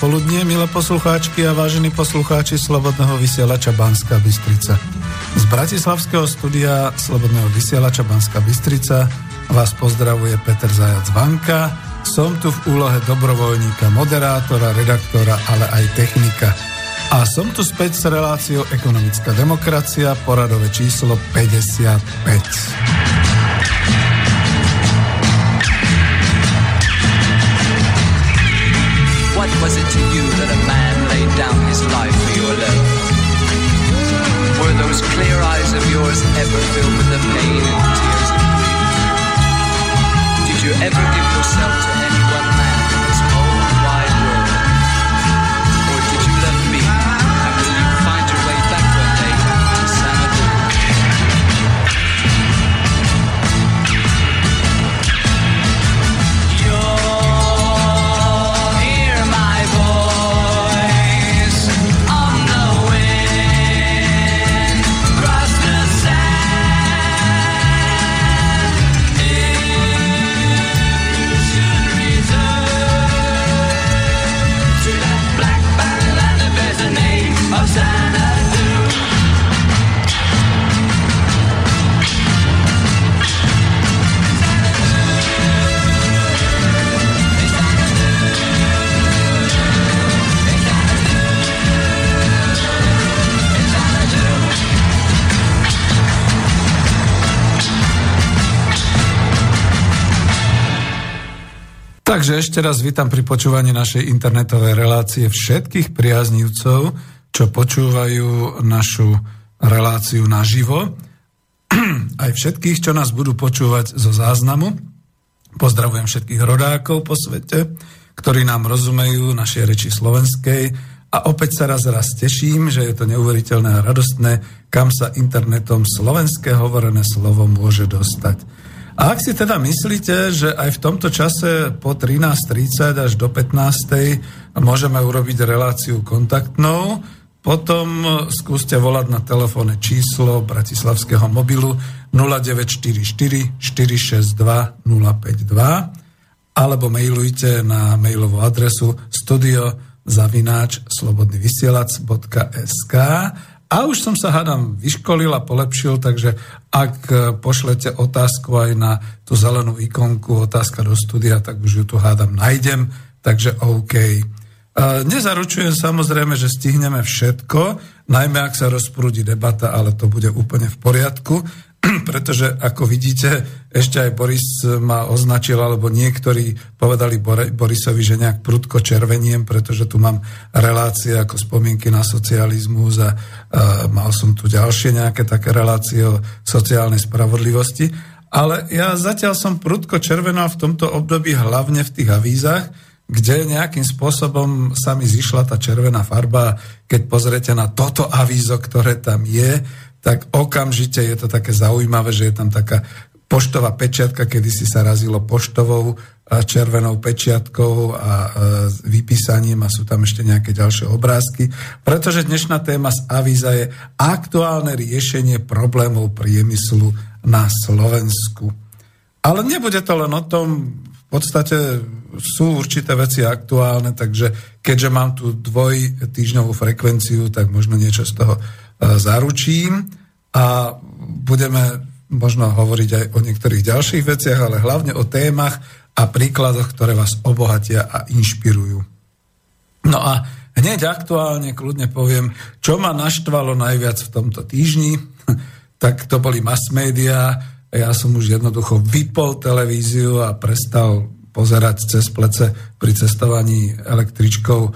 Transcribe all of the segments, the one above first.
Popoludnie, milé poslucháčky a vážení poslucháči Slobodného vysielača Banska Bystrica. Z Bratislavského studia Slobodného vysielača Banska Bystrica vás pozdravuje Peter Zajac Vanka. Som tu v úlohe dobrovoľníka, moderátora, redaktora, ale aj technika. A som tu späť s reláciou Ekonomická demokracia, poradové číslo 55. Was it to you that a man laid down his life for your love? Were those clear eyes of yours ever filled with the pain and tears of grief? Did you ever give yourself to Takže ešte raz vítam pri počúvaní našej internetovej relácie všetkých priaznívcov, čo počúvajú našu reláciu naživo. Aj všetkých, čo nás budú počúvať zo záznamu. Pozdravujem všetkých rodákov po svete, ktorí nám rozumejú našej reči slovenskej a opäť sa raz raz teším, že je to neuveriteľné a radostné, kam sa internetom slovenské hovorené slovo môže dostať. A ak si teda myslíte, že aj v tomto čase po 13.30 až do 15.00 môžeme urobiť reláciu kontaktnou, potom skúste volať na telefónne číslo bratislavského mobilu 0944 462 052 alebo mailujte na mailovú adresu studio zavináč slobodnyvysielac.sk a už som sa, hádam, vyškolil a polepšil, takže ak pošlete otázku aj na tú zelenú ikonku, otázka do studia, tak už ju tu, hádam, nájdem, takže OK. E, Nezaručujem samozrejme, že stihneme všetko, najmä ak sa rozprúdi debata, ale to bude úplne v poriadku. pretože ako vidíte, ešte aj Boris ma označil, alebo niektorí povedali Borisovi, že nejak prudko červeniem, pretože tu mám relácie ako spomienky na socializmus a, a mal som tu ďalšie nejaké také relácie o sociálnej spravodlivosti. Ale ja zatiaľ som prudko červená v tomto období hlavne v tých avízach, kde nejakým spôsobom sa mi zišla tá červená farba. Keď pozrete na toto avízo, ktoré tam je, tak okamžite je to také zaujímavé, že je tam taká poštová pečiatka, kedy si sa razilo poštovou červenou pečiatkou a vypísaním a sú tam ešte nejaké ďalšie obrázky, pretože dnešná téma z Avíza je aktuálne riešenie problémov priemyslu na Slovensku. Ale nebude to len o tom, v podstate sú určité veci aktuálne, takže keďže mám tú dvojtýždňovú frekvenciu, tak možno niečo z toho zaručím a budeme možno hovoriť aj o niektorých ďalších veciach, ale hlavne o témach a príkladoch, ktoré vás obohatia a inšpirujú. No a hneď aktuálne kľudne poviem, čo ma naštvalo najviac v tomto týždni, tak to boli mass media. Ja som už jednoducho vypol televíziu a prestal pozerať cez plece pri cestovaní električkou e,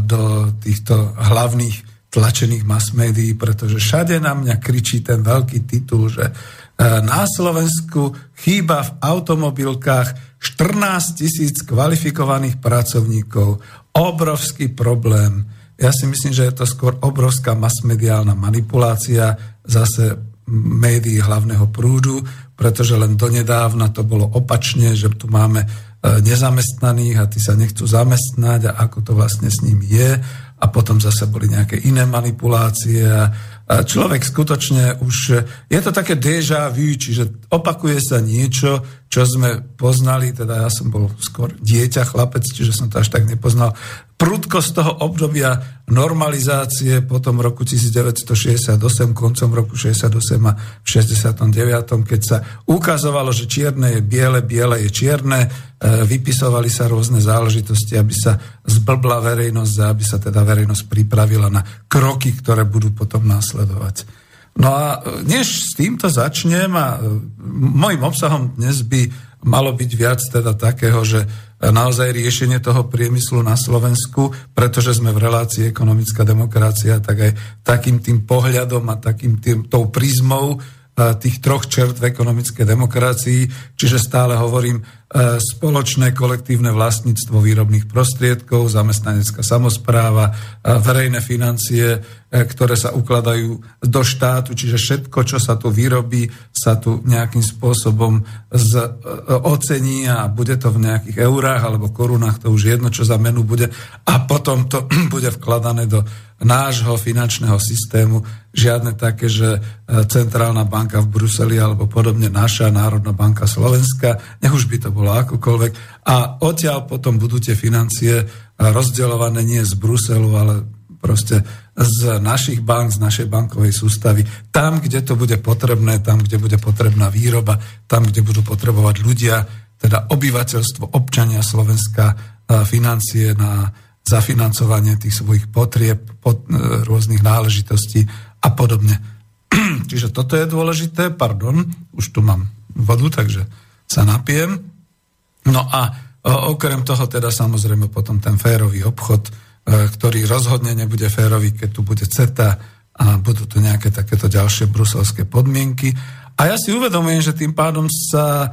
do týchto hlavných tlačených mass médií, pretože všade na mňa kričí ten veľký titul, že E, na Slovensku chýba v automobilkách 14 tisíc kvalifikovaných pracovníkov. Obrovský problém. Ja si myslím, že je to skôr obrovská masmediálna manipulácia zase médií hlavného prúdu, pretože len donedávna to bolo opačne, že tu máme e, nezamestnaných a tí sa nechcú zamestnať a ako to vlastne s ním je a potom zase boli nejaké iné manipulácie a človek skutočne už, je to také déjà vu, čiže opakuje sa niečo, čo sme poznali, teda ja som bol skôr dieťa, chlapec, čiže som to až tak nepoznal. Prudko z toho obdobia normalizácie potom roku 1968, koncom roku 68 a v 69, keď sa ukazovalo, že čierne je biele, biele je čierne, e, vypisovali sa rôzne záležitosti, aby sa zblbla verejnosť a aby sa teda verejnosť pripravila na kroky, ktoré budú potom následovať. No a e, než s týmto začnem a e, môjim obsahom dnes by malo byť viac teda takého, že naozaj riešenie toho priemyslu na Slovensku, pretože sme v relácii ekonomická demokracia, tak aj takým tým pohľadom a takým tým, tou prízmou tých troch čert v ekonomickej demokracii, čiže stále hovorím spoločné kolektívne vlastníctvo výrobných prostriedkov, zamestnanecká samozpráva, e, verejné financie, e, ktoré sa ukladajú do štátu, čiže všetko, čo sa tu vyrobí, sa tu nejakým spôsobom z, ocení a bude to v nejakých eurách alebo korunách, to už jedno, čo za menu bude. A potom to bude vkladané do nášho finančného systému, žiadne také, že e, Centrálna banka v Bruseli alebo podobne naša Národná banka Slovenska, nech už by to bolo akokoľvek. A odtiaľ potom budú tie financie rozdeľované nie z Bruselu, ale proste z našich bank, z našej bankovej sústavy, tam, kde to bude potrebné, tam, kde bude potrebná výroba, tam, kde budú potrebovať ľudia, teda obyvateľstvo, občania Slovenska, e, financie na zafinancovanie tých svojich potrieb, pot, e, rôznych náležitostí a podobne. Čiže toto je dôležité, pardon, už tu mám vodu, takže sa napijem. No a okrem toho teda samozrejme potom ten férový obchod, e, ktorý rozhodne nebude férový, keď tu bude CETA a budú tu nejaké takéto ďalšie bruselské podmienky. A ja si uvedomujem, že tým pádom sa e,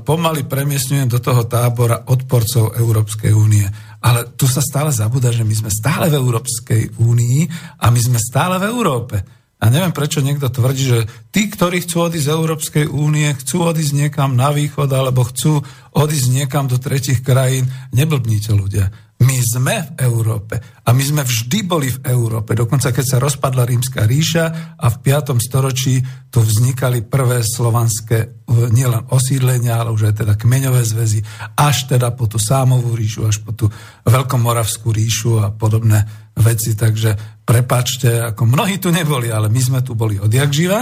pomaly premiesňujem do toho tábora odporcov Európskej únie ale tu sa stále zabúda, že my sme stále v Európskej únii a my sme stále v Európe. A neviem, prečo niekto tvrdí, že tí, ktorí chcú odísť z Európskej únie, chcú odísť niekam na východ alebo chcú odísť niekam do tretich krajín. Neblbníte ľudia. My sme v Európe a my sme vždy boli v Európe. Dokonca keď sa rozpadla rímska ríša a v 5. storočí tu vznikali prvé slovanské nielen osídlenia, ale už aj teda kmeňové zväzy, až teda po tú Sámovú ríšu, až po tú Veľkomoravskú ríšu a podobné veci. Takže prepačte, ako mnohí tu neboli, ale my sme tu boli odjak živa.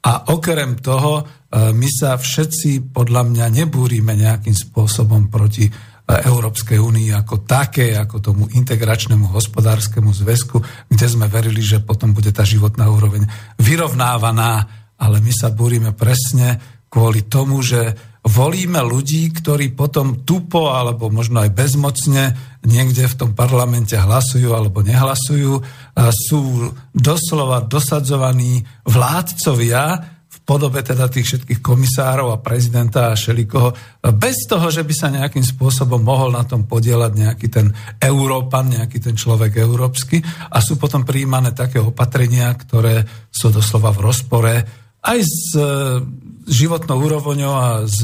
A okrem toho, e, my sa všetci podľa mňa nebúrime nejakým spôsobom proti Európskej únii ako také, ako tomu integračnému hospodárskému zväzku, kde sme verili, že potom bude tá životná úroveň vyrovnávaná, ale my sa búrime presne kvôli tomu, že volíme ľudí, ktorí potom tupo alebo možno aj bezmocne niekde v tom parlamente hlasujú alebo nehlasujú, sú doslova dosadzovaní vládcovia v podobe teda tých všetkých komisárov a prezidenta a šelikoho, bez toho, že by sa nejakým spôsobom mohol na tom podielať nejaký ten Európan, nejaký ten človek európsky. A sú potom prijímané také opatrenia, ktoré sú doslova v rozpore aj s e, životnou úrovňou a s,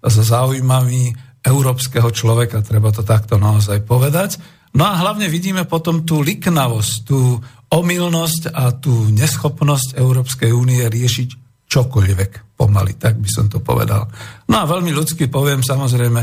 s záujmami európskeho človeka, treba to takto naozaj povedať. No a hlavne vidíme potom tú liknavosť, tú omylnosť a tú neschopnosť Európskej únie riešiť čokoľvek pomaly, tak by som to povedal. No a veľmi ľudsky poviem samozrejme,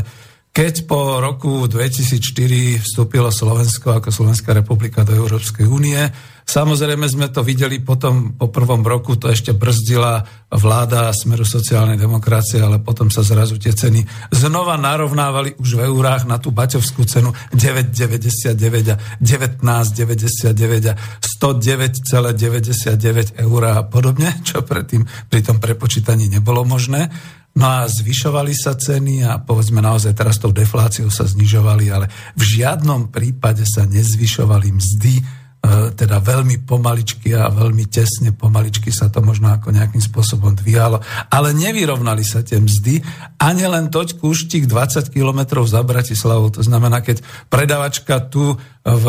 keď po roku 2004 vstúpilo Slovensko ako Slovenská republika do Európskej únie, samozrejme sme to videli potom po prvom roku, to ešte brzdila vláda Smeru sociálnej demokracie, ale potom sa zrazu tie ceny znova narovnávali už v eurách na tú baťovskú cenu 9,99 a 19,99 a 109,99 eur a podobne, čo predtým pri tom prepočítaní nebolo možné. No a zvyšovali sa ceny a povedzme naozaj teraz tou defláciou sa znižovali, ale v žiadnom prípade sa nezvyšovali mzdy, e, teda veľmi pomaličky a veľmi tesne pomaličky sa to možno ako nejakým spôsobom dvíhalo, ale nevyrovnali sa tie mzdy ani len toť kúštik 20 kilometrov za Bratislavou. To znamená, keď predavačka tu v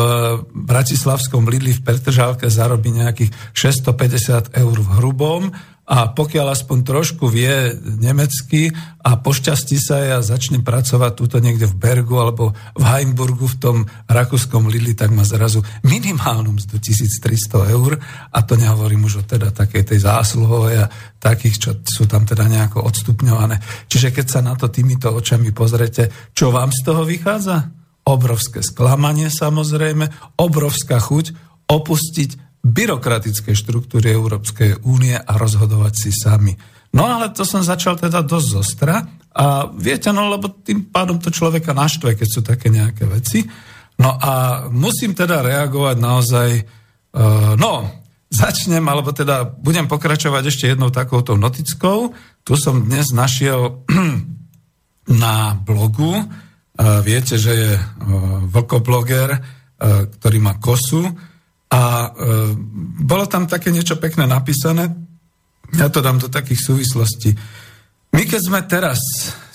Bratislavskom Lidli v Petržálke zarobí nejakých 650 eur v hrubom, a pokiaľ aspoň trošku vie nemecky a pošťastí sa a začne pracovať túto niekde v Bergu alebo v Heimburgu v tom rakúskom Lili, tak má zrazu minimálnu mzdu 1300 eur a to nehovorím už o teda takej tej zásluhovej a takých, čo sú tam teda nejako odstupňované. Čiže keď sa na to týmito očami pozrete, čo vám z toho vychádza? Obrovské sklamanie samozrejme, obrovská chuť opustiť byrokratické štruktúry Európskej únie a rozhodovať si sami. No ale to som začal teda dosť zostra a viete, no lebo tým pádom to človeka naštve, keď sú také nejaké veci. No a musím teda reagovať naozaj, uh, no začnem, alebo teda budem pokračovať ešte jednou takouto notickou. Tu som dnes našiel na blogu, uh, viete, že je uh, vlkobloger, uh, ktorý má kosu, a e, bolo tam také niečo pekné napísané, ja to dám do takých súvislostí. My keď sme teraz,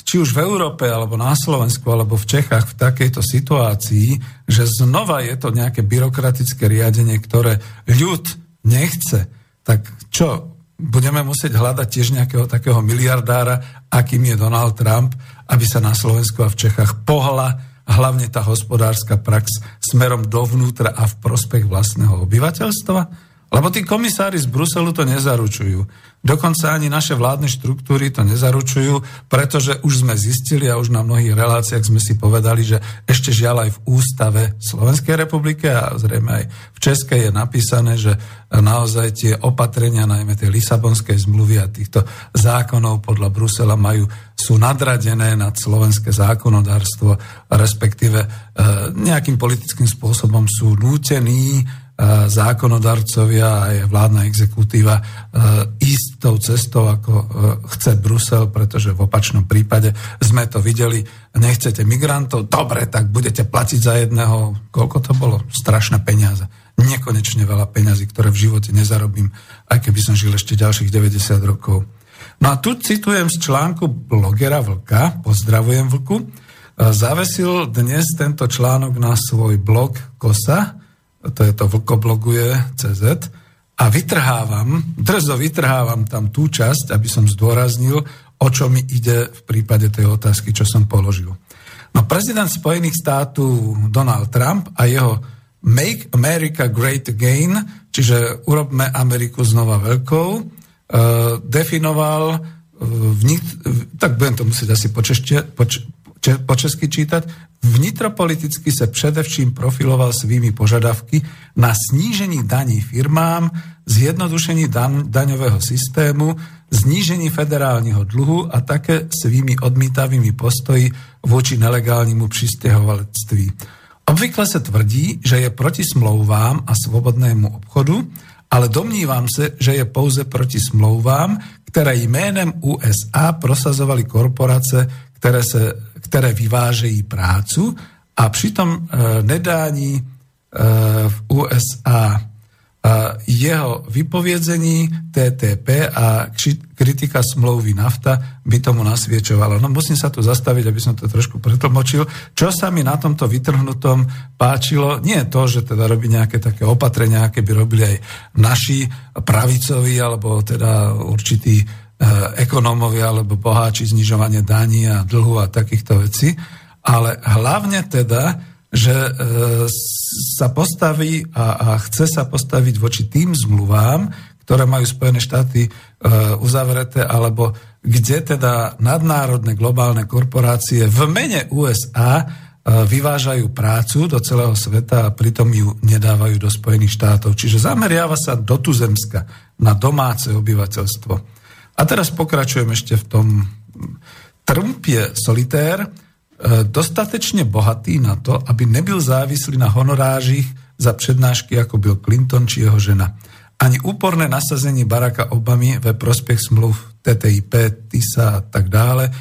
či už v Európe, alebo na Slovensku, alebo v Čechách v takejto situácii, že znova je to nejaké byrokratické riadenie, ktoré ľud nechce, tak čo, budeme musieť hľadať tiež nejakého takého miliardára, akým je Donald Trump, aby sa na Slovensku a v Čechách pohla hlavne tá hospodárska prax smerom dovnútra a v prospech vlastného obyvateľstva? Lebo tí komisári z Bruselu to nezaručujú. Dokonca ani naše vládne štruktúry to nezaručujú, pretože už sme zistili a už na mnohých reláciách sme si povedali, že ešte žiaľ aj v ústave Slovenskej republiky a zrejme aj v Českej je napísané, že naozaj tie opatrenia, najmä tej Lisabonskej zmluvy a týchto zákonov podľa Brusela majú, sú nadradené nad slovenské zákonodárstvo, respektíve e, nejakým politickým spôsobom sú nútení zákonodarcovia a aj vládna exekutíva e, ísť tou cestou, ako e, chce Brusel, pretože v opačnom prípade sme to videli, nechcete migrantov, dobre, tak budete platiť za jedného, koľko to bolo? Strašné peniaze. Nekonečne veľa peňazí, ktoré v živote nezarobím, aj keby som žil ešte ďalších 90 rokov. No a tu citujem z článku blogera Vlka, pozdravujem Vlku, e, zavesil dnes tento článok na svoj blog Kosa, to je to vlkobloguje CZ, a vytrhávam, drzo vytrhávam tam tú časť, aby som zdôraznil, o čo mi ide v prípade tej otázky, čo som položil. No prezident Spojených státov Donald Trump a jeho Make America Great Again, čiže urobme Ameriku znova veľkou, uh, definoval, uh, tak budem to musieť asi po, češte, po, po česky čítať, vnitropoliticky se především profiloval svými požadavky na snížení daní firmám, zjednodušení dan, daňového systému, znížení federálního dluhu a také svými odmítavými postoji voči nelegálnímu přistěhovalectví. Obvykle se tvrdí, že je proti smlouvám a svobodnému obchodu, ale domnívám se, že je pouze proti smlouvám, které jménem USA prosazovali korporace, které se ktoré vyvážejí prácu a pritom e, nedání e, v USA jeho vypoviedzení TTP a kritika smlouvy nafta by tomu nasviečovala. No musím sa tu zastaviť, aby som to trošku pretlmočil. Čo sa mi na tomto vytrhnutom páčilo, nie je to, že teda robí nejaké také opatrenia, aké by robili aj naši pravicovi, alebo teda určití ekonómovia alebo boháči znižovanie daní a dlhu a takýchto vecí, ale hlavne teda že e, sa postaví a, a chce sa postaviť voči tým zmluvám, ktoré majú Spojené štáty e, uzavreté, alebo kde teda nadnárodné globálne korporácie v mene USA vyvážajú prácu do celého sveta a pritom ju nedávajú do Spojených štátov. Čiže zameriava sa do tuzemska na domáce obyvateľstvo. A teraz pokračujem ešte v tom Trump je solitér, E, dostatečne bohatý na to, aby nebyl závislý na honorážich za prednášky ako Bill Clinton či jeho žena. Ani úporné nasazenie Baracka Obamy ve prospech smluv TTIP, TISA a tak dále e,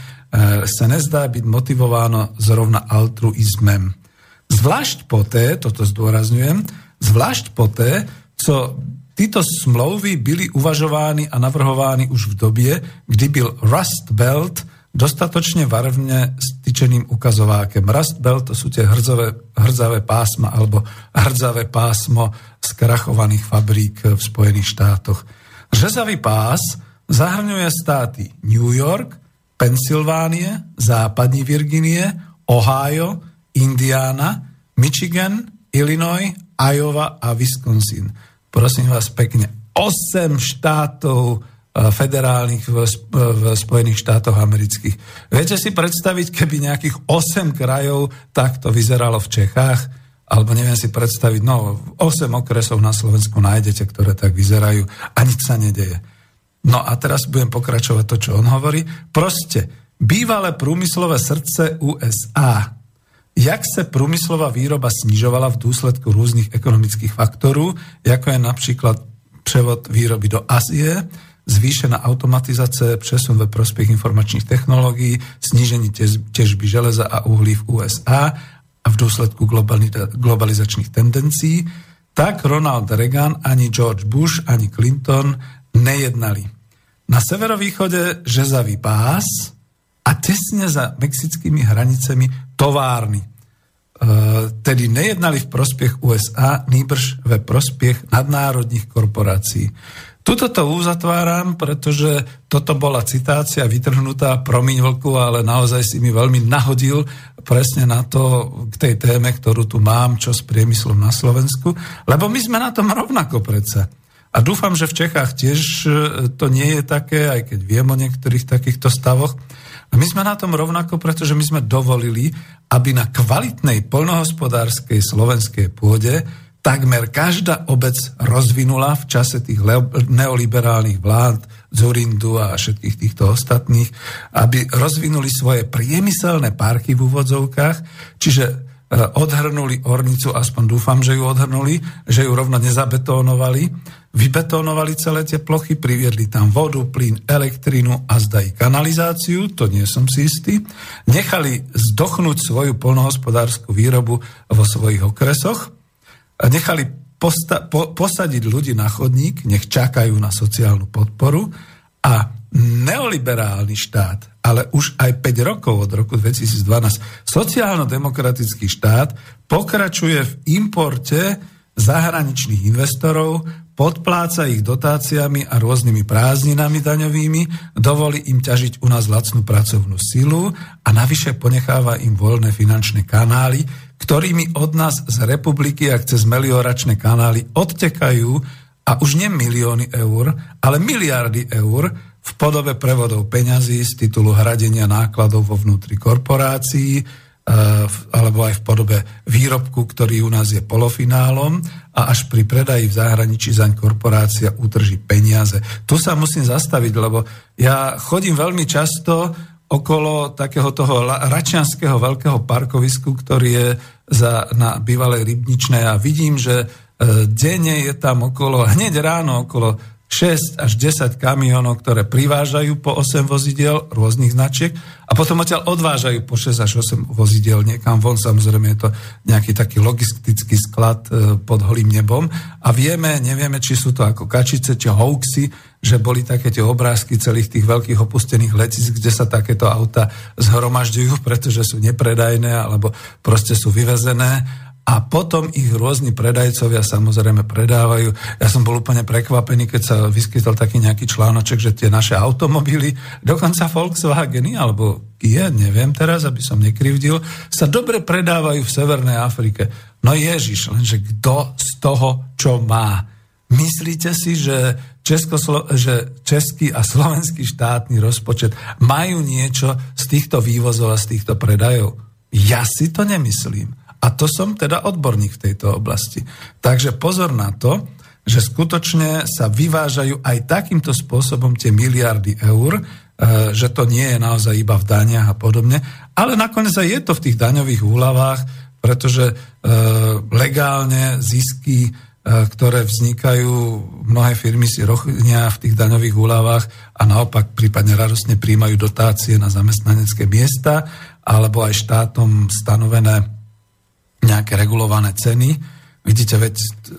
sa nezdá byť motivováno zrovna altruizmem. Zvlášť poté, toto zdôrazňujem, zvlášť poté, co Títo smlouvy byly uvažovány a navrhovány už v době, kdy byl Rust Belt dostatočne varvne styčeným ukazovákem. Rust Belt to sú tie hrdzové, hrdzavé pásma alebo hrdzavé pásmo skrachovaných fabrík v Spojených štátoch. Řezavý pás zahrňuje státy New York, Pensylvánie, Západní Virginie, Ohio, Indiana, Michigan, Illinois, Iowa a Wisconsin. Prosím vás pekne, 8 štátov federálnych v, v Spojených štátoch amerických. Viete si predstaviť, keby nejakých 8 krajov takto vyzeralo v Čechách? Alebo neviem si predstaviť, no 8 okresov na Slovensku nájdete, ktoré tak vyzerajú a nič sa nedeje. No a teraz budem pokračovať to, čo on hovorí. Proste, bývalé průmyslové srdce USA, jak se průmyslová výroba snižovala v důsledku různých ekonomických faktorů, jako je například převod výroby do Azie, zvýšená automatizácia, přesun ve prospech informačných technológií, snížení těžby železa a uhlí v USA a v dôsledku globalizačných tendencií, tak Ronald Reagan, ani George Bush, ani Clinton nejednali. Na severovýchode žezavý pás a tesne za mexickými hranicemi továrny. E, tedy nejednali v prospech USA, nýbrž ve prospech nadnárodných korporácií. Tuto to uzatváram, pretože toto bola citácia vytrhnutá, promiň vlku, ale naozaj si mi veľmi nahodil presne na to, k tej téme, ktorú tu mám, čo s priemyslom na Slovensku, lebo my sme na tom rovnako predsa. A dúfam, že v Čechách tiež e, to nie je také, aj keď viem o niektorých takýchto stavoch. A my sme na tom rovnako, pretože my sme dovolili, aby na kvalitnej poľnohospodárskej slovenskej pôde takmer každá obec rozvinula v čase tých neoliberálnych vlád Zurindu a všetkých týchto ostatných, aby rozvinuli svoje priemyselné parky v úvodzovkách, čiže odhrnuli ornicu, aspoň dúfam, že ju odhrnuli, že ju rovno nezabetónovali, vybetónovali celé tie plochy, priviedli tam vodu, plyn, elektrínu a zda i kanalizáciu, to nie som si istý, nechali zdochnúť svoju polnohospodárskú výrobu vo svojich okresoch, nechali posta- po- posadiť ľudí na chodník, nech čakajú na sociálnu podporu. A neoliberálny štát, ale už aj 5 rokov od roku 2012, sociálno-demokratický štát pokračuje v importe zahraničných investorov, podpláca ich dotáciami a rôznymi prázdninami daňovými, dovolí im ťažiť u nás lacnú pracovnú silu a navyše ponecháva im voľné finančné kanály, ktorými od nás z republiky a cez melioračné kanály odtekajú a už nie milióny eur, ale miliardy eur v podobe prevodov peňazí z titulu hradenia nákladov vo vnútri korporácií, Eh, alebo aj v podobe výrobku, ktorý u nás je polofinálom a až pri predaji v zahraničí zaň korporácia utrží peniaze. Tu sa musím zastaviť, lebo ja chodím veľmi často okolo takého toho račianského veľkého parkovisku, ktorý je za, na bývalej rybničnej a vidím, že e, denne je tam okolo, hneď ráno okolo 6 až 10 kamionov, ktoré privážajú po 8 vozidiel rôznych značiek a potom odtiaľ odvážajú po 6 až 8 vozidiel niekam von. Samozrejme je to nejaký taký logistický sklad e, pod holým nebom. A vieme, nevieme, či sú to ako kačice, či hoaxy, že boli také tie obrázky celých tých veľkých opustených letísk, kde sa takéto auta zhromažďujú, pretože sú nepredajné alebo proste sú vyvezené a potom ich rôzni predajcovia samozrejme predávajú. Ja som bol úplne prekvapený, keď sa vyskytol taký nejaký článoček, že tie naše automobily, dokonca Volkswageny alebo Kia, neviem teraz, aby som nekrivdil, sa dobre predávajú v Severnej Afrike. No Ježiš, lenže kto z toho, čo má? Myslíte si, že, Českoslo- že český a slovenský štátny rozpočet majú niečo z týchto vývozov a z týchto predajov? Ja si to nemyslím. A to som teda odborník v tejto oblasti. Takže pozor na to, že skutočne sa vyvážajú aj takýmto spôsobom tie miliardy eur, e, že to nie je naozaj iba v daniach a podobne, ale nakoniec aj je to v tých daňových úľavách, pretože e, legálne zisky, e, ktoré vznikajú, mnohé firmy si rochnia v tých daňových úľavách a naopak prípadne radostne príjmajú dotácie na zamestnanecké miesta alebo aj štátom stanovené nejaké regulované ceny. Vidíte, veď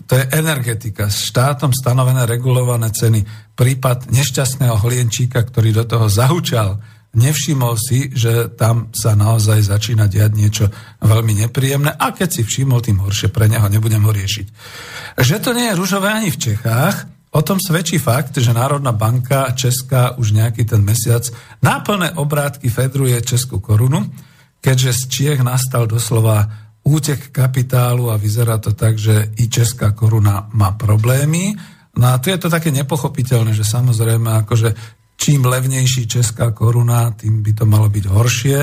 to je energetika. S štátom stanovené regulované ceny. Prípad nešťastného hlienčíka, ktorý do toho zahučal, nevšimol si, že tam sa naozaj začína diať niečo veľmi nepríjemné a keď si všimol, tým horšie pre neho, nebudem ho riešiť. Že to nie je ružové ani v Čechách, o tom svedčí fakt, že Národná banka Česká už nejaký ten mesiac náplné obrátky fedruje Českú korunu, keďže z Čiech nastal doslova útek kapitálu a vyzerá to tak, že i česká koruna má problémy. No a tu je to také nepochopiteľné, že samozrejme akože čím levnejší česká koruna, tým by to malo byť horšie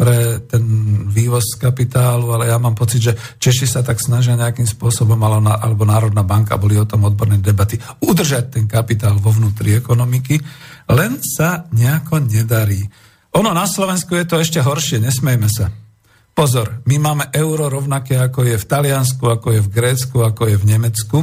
pre ten vývoz kapitálu, ale ja mám pocit, že Češi sa tak snažia nejakým spôsobom, alebo Národná banka, boli o tom odborné debaty, udržať ten kapitál vo vnútri ekonomiky, len sa nejako nedarí. Ono na Slovensku je to ešte horšie, nesmejme sa. Pozor, my máme euro rovnaké, ako je v Taliansku, ako je v Grécku, ako je v Nemecku.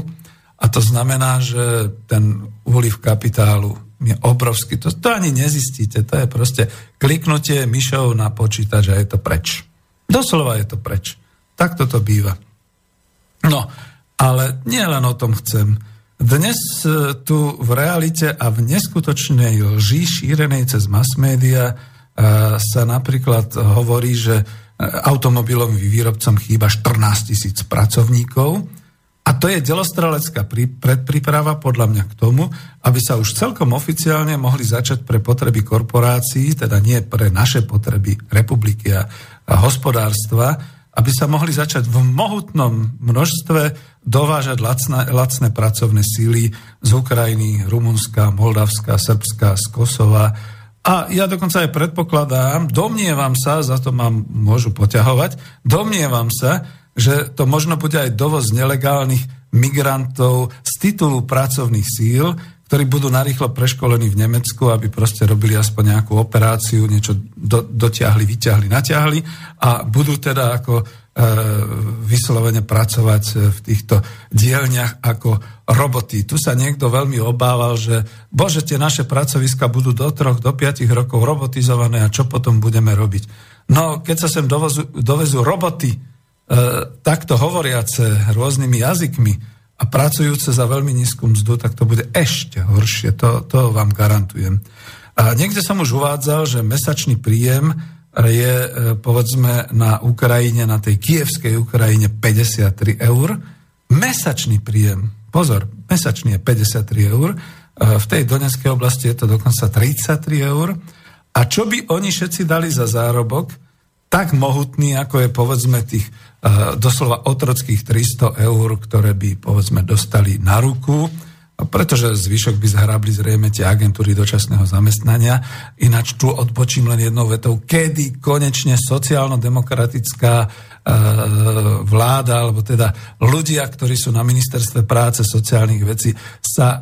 A to znamená, že ten úliv kapitálu je obrovský. To, to ani nezistíte. To je proste kliknutie myšou na počítač a je to preč. Doslova je to preč. Tak toto býva. No, ale nie len o tom chcem. Dnes e, tu v realite a v neskutočnej lži šírenej cez mass media e, sa napríklad hovorí, že automobilovým výrobcom chýba 14 tisíc pracovníkov. A to je delostrelecká predpríprava podľa mňa k tomu, aby sa už celkom oficiálne mohli začať pre potreby korporácií, teda nie pre naše potreby republiky a, a hospodárstva, aby sa mohli začať v mohutnom množstve dovážať lacné, lacné pracovné síly z Ukrajiny, Rumunska, Moldavska, Srbska, z Kosova, a ja dokonca aj predpokladám, domnievam sa, za to mám môžu poťahovať, domnievam sa, že to možno bude aj dovoz nelegálnych migrantov z titulu pracovných síl, ktorí budú narýchlo preškolení v Nemecku, aby proste robili aspoň nejakú operáciu, niečo do, dotiahli, vyťahli, natiahli a budú teda ako E, vyslovene pracovať v týchto dielniach ako roboty. Tu sa niekto veľmi obával, že bože, tie naše pracoviska budú do troch, do piatich rokov robotizované a čo potom budeme robiť. No, keď sa sem dovozu, dovezú roboty, e, takto hovoriace rôznymi jazykmi a pracujúce za veľmi nízku mzdu, tak to bude ešte horšie, to, to vám garantujem. A niekde som už uvádzal, že mesačný príjem je e, povedzme na Ukrajine, na tej kievskej Ukrajine 53 eur. Mesačný príjem, pozor, mesačný je 53 eur, e, v tej Donetskej oblasti je to dokonca 33 eur. A čo by oni všetci dali za zárobok, tak mohutný, ako je povedzme tých uh, doslova otrockých 300 eur, ktoré by povedzme dostali na ruku, pretože zvyšok by zhrabli zrejme tie agentúry dočasného zamestnania. Ináč tu odbočím len jednou vetou, kedy konečne sociálno-demokratická e, vláda, alebo teda ľudia, ktorí sú na ministerstve práce sociálnych vecí, sa e,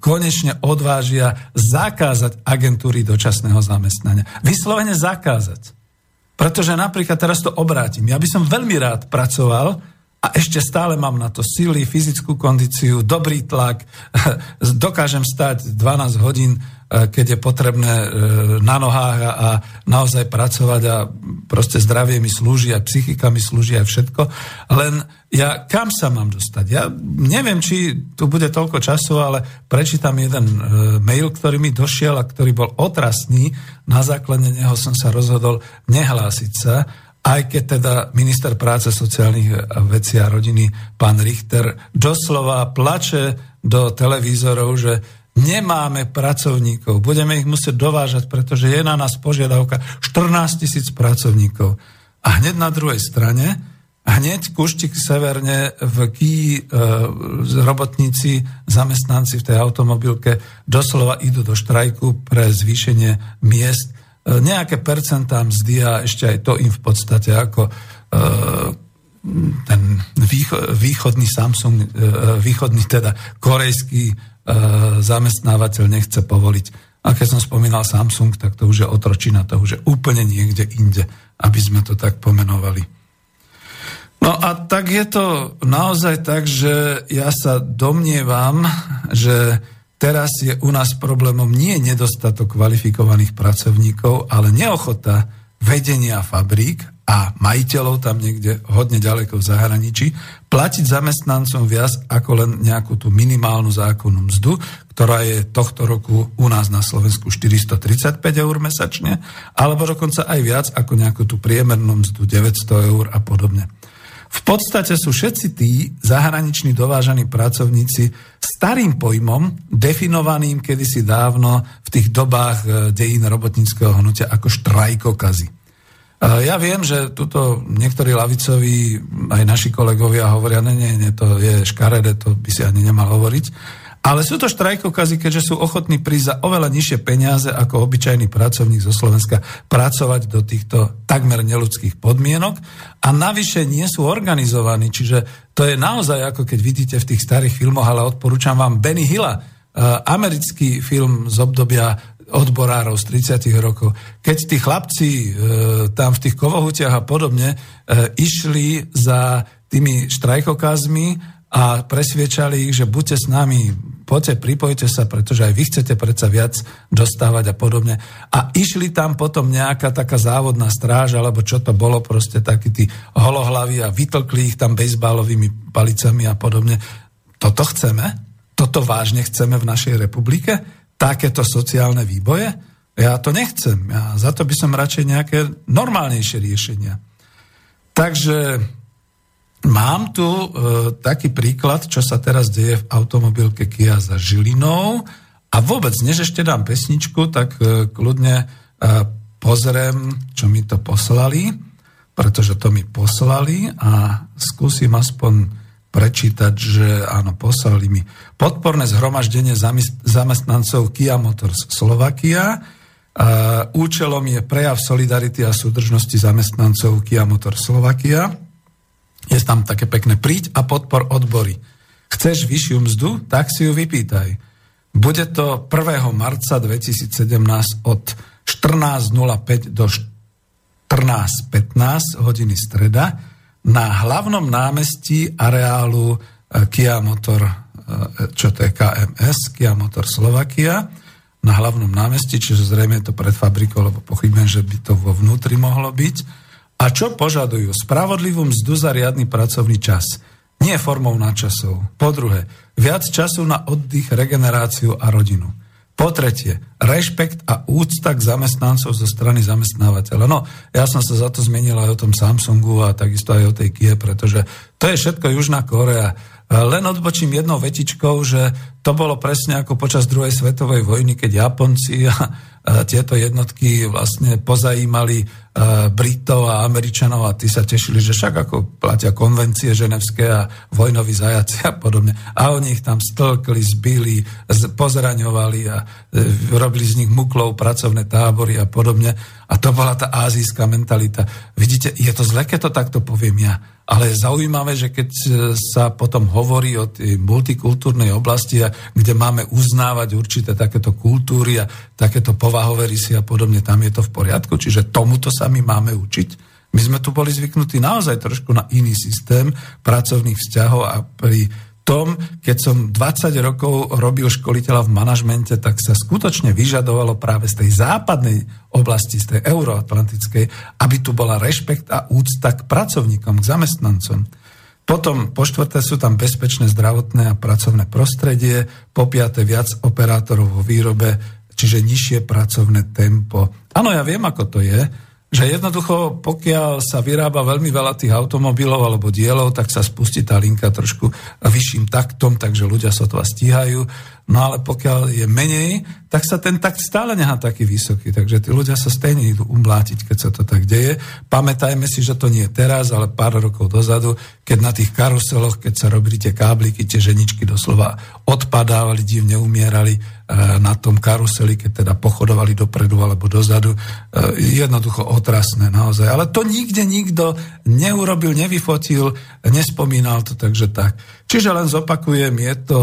konečne odvážia zakázať agentúry dočasného zamestnania. Vyslovene zakázať. Pretože napríklad teraz to obrátim. Ja by som veľmi rád pracoval a ešte stále mám na to sily, fyzickú kondíciu, dobrý tlak, dokážem stať 12 hodín, e, keď je potrebné e, na nohách a naozaj pracovať a proste zdravie mi slúži a psychika mi slúži a všetko. Len ja kam sa mám dostať? Ja neviem, či tu bude toľko času, ale prečítam jeden e, mail, ktorý mi došiel a ktorý bol otrasný. Na základe neho som sa rozhodol nehlásiť sa aj keď teda minister práce, sociálnych vecí a rodiny, pán Richter, doslova plače do televízorov, že nemáme pracovníkov, budeme ich musieť dovážať, pretože je na nás požiadavka 14 tisíc pracovníkov. A hneď na druhej strane, hneď kuštik severne v Kii e, robotníci, zamestnanci v tej automobilke doslova idú do štrajku pre zvýšenie miest nejaké percentá mzdy a ešte aj to im v podstate ako e, ten východný Samsung, e, východný teda korejský e, zamestnávateľ nechce povoliť. A keď som spomínal Samsung, tak to už je otročina, to už je úplne niekde inde, aby sme to tak pomenovali. No a tak je to naozaj tak, že ja sa domnievam, že Teraz je u nás problémom nie nedostatok kvalifikovaných pracovníkov, ale neochota vedenia fabrík a majiteľov tam niekde hodne ďaleko v zahraničí platiť zamestnancom viac ako len nejakú tú minimálnu zákonnú mzdu, ktorá je tohto roku u nás na Slovensku 435 eur mesačne, alebo dokonca aj viac ako nejakú tú priemernú mzdu 900 eur a podobne. V podstate sú všetci tí zahraniční dovážaní pracovníci starým pojmom, definovaným kedysi dávno v tých dobách e, dejín robotníckého hnutia ako štrajkokazy. E, ja viem, že tuto niektorí lavicoví, aj naši kolegovia hovoria, ne, nie, nie, to je škaredé, to by si ani nemal hovoriť. Ale sú to štrajkokazy, keďže sú ochotní prísť za oveľa nižšie peniaze ako obyčajný pracovník zo Slovenska pracovať do týchto takmer neludských podmienok a navyše nie sú organizovaní. Čiže to je naozaj ako keď vidíte v tých starých filmoch, ale odporúčam vám Benny Hilla, eh, americký film z obdobia odborárov z 30. rokov. Keď tí chlapci e, tam v tých kovohutiach a podobne e, išli za tými štrajkokázmi a presviečali ich, že buďte s nami, poďte, pripojte sa, pretože aj vy chcete predsa viac dostávať a podobne. A išli tam potom nejaká taká závodná stráž, alebo čo to bolo, proste takí tí holohlaví a vytlkli ich tam bejsbalovými palicami a podobne. Toto chceme? Toto vážne chceme v našej republike? Takéto sociálne výboje? Ja to nechcem. Ja za to by som radšej nejaké normálnejšie riešenia. Takže Mám tu e, taký príklad, čo sa teraz deje v automobilke Kia za Žilinou a vôbec, než ešte dám pesničku, tak e, kľudne e, pozriem, čo mi to poslali, pretože to mi poslali a skúsim aspoň prečítať, že áno, poslali mi podporné zhromaždenie zamestnancov Kia Motors Slovakia. Účelom je prejav solidarity a súdržnosti zamestnancov Kia Motors Slovakia je tam také pekné príď a podpor odbory. Chceš vyššiu mzdu? Tak si ju vypýtaj. Bude to 1. marca 2017 od 14.05 do 14.15 hodiny streda na hlavnom námestí areálu eh, Kia Motor, eh, čo to je KMS, Kia Motor Slovakia, na hlavnom námestí, čiže zrejme je to pred fabrikou, lebo pochybujem, že by to vo vnútri mohlo byť a čo požadujú? Spravodlivú mzdu za riadny pracovný čas. Nie formou nadčasov. Po druhé, viac času na oddych, regeneráciu a rodinu. Po tretie, rešpekt a úcta k zamestnancov zo strany zamestnávateľa. No, ja som sa za to zmenil aj o tom Samsungu a takisto aj o tej Kie, pretože to je všetko Južná Korea. Len odbočím jednou vetičkou, že to bolo presne ako počas druhej svetovej vojny, keď Japonci a tieto jednotky vlastne pozajímali Britov a Američanov a tí sa tešili, že však ako platia konvencie ženevské a vojnoví zajaci a podobne. A oni ich tam stĺkli, zbili, pozraňovali a e, robili z nich muklov pracovné tábory a podobne. A to bola tá azijská mentalita. Vidíte, je to zle, keď to takto poviem ja. Ale zaujímavé, že keď e, sa potom hovorí o tej multikultúrnej oblasti, kde máme uznávať určité takéto kultúry a takéto povahové rysy a podobne, tam je to v poriadku. Čiže tomuto sa my máme učiť. My sme tu boli zvyknutí naozaj trošku na iný systém pracovných vzťahov a pri tom, keď som 20 rokov robil školiteľa v manažmente, tak sa skutočne vyžadovalo práve z tej západnej oblasti, z tej euroatlantickej, aby tu bola rešpekt a úcta k pracovníkom, k zamestnancom. Potom po štvrté sú tam bezpečné zdravotné a pracovné prostredie, po piaté viac operátorov vo výrobe, čiže nižšie pracovné tempo. Áno, ja viem, ako to je, že jednoducho, pokiaľ sa vyrába veľmi veľa tých automobilov alebo dielov, tak sa spustí tá linka trošku vyšším taktom, takže ľudia sa to stíhajú. No ale pokiaľ je menej, tak sa ten takt stále nechá taký vysoký. Takže tí ľudia sa stejne idú umlátiť, keď sa to tak deje. Pamätajme si, že to nie je teraz, ale pár rokov dozadu, keď na tých karuseloch, keď sa robili tie kábliky, tie ženičky doslova odpadávali, divne umierali e, na tom karuseli, keď teda pochodovali dopredu alebo dozadu. E, jednoducho otrasné naozaj. Ale to nikde nikto neurobil, nevyfotil, nespomínal to, takže tak. Čiže len zopakujem, je to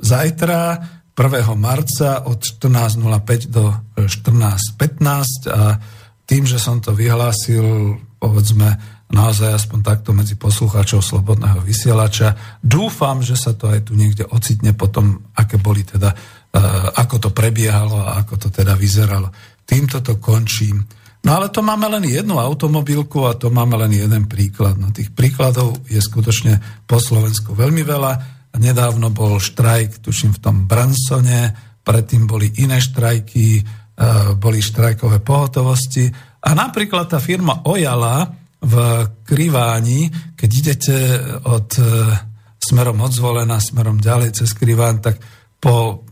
zajtra, 1. marca od 14.05 do 14.15 a tým, že som to vyhlásil, povedzme, naozaj aspoň takto medzi poslucháčov Slobodného vysielača. Dúfam, že sa to aj tu niekde ocitne potom, aké boli teda, uh, ako to prebiehalo a ako to teda vyzeralo. Týmto to končím. No ale to máme len jednu automobilku a to máme len jeden príklad. No tých príkladov je skutočne po Slovensku veľmi veľa Nedávno bol štrajk, tuším, v tom Bransone, predtým boli iné štrajky, e, boli štrajkové pohotovosti. A napríklad tá firma Ojala v Kriváni, keď idete od e, smerom odzvolená, smerom ďalej cez Kriván, tak po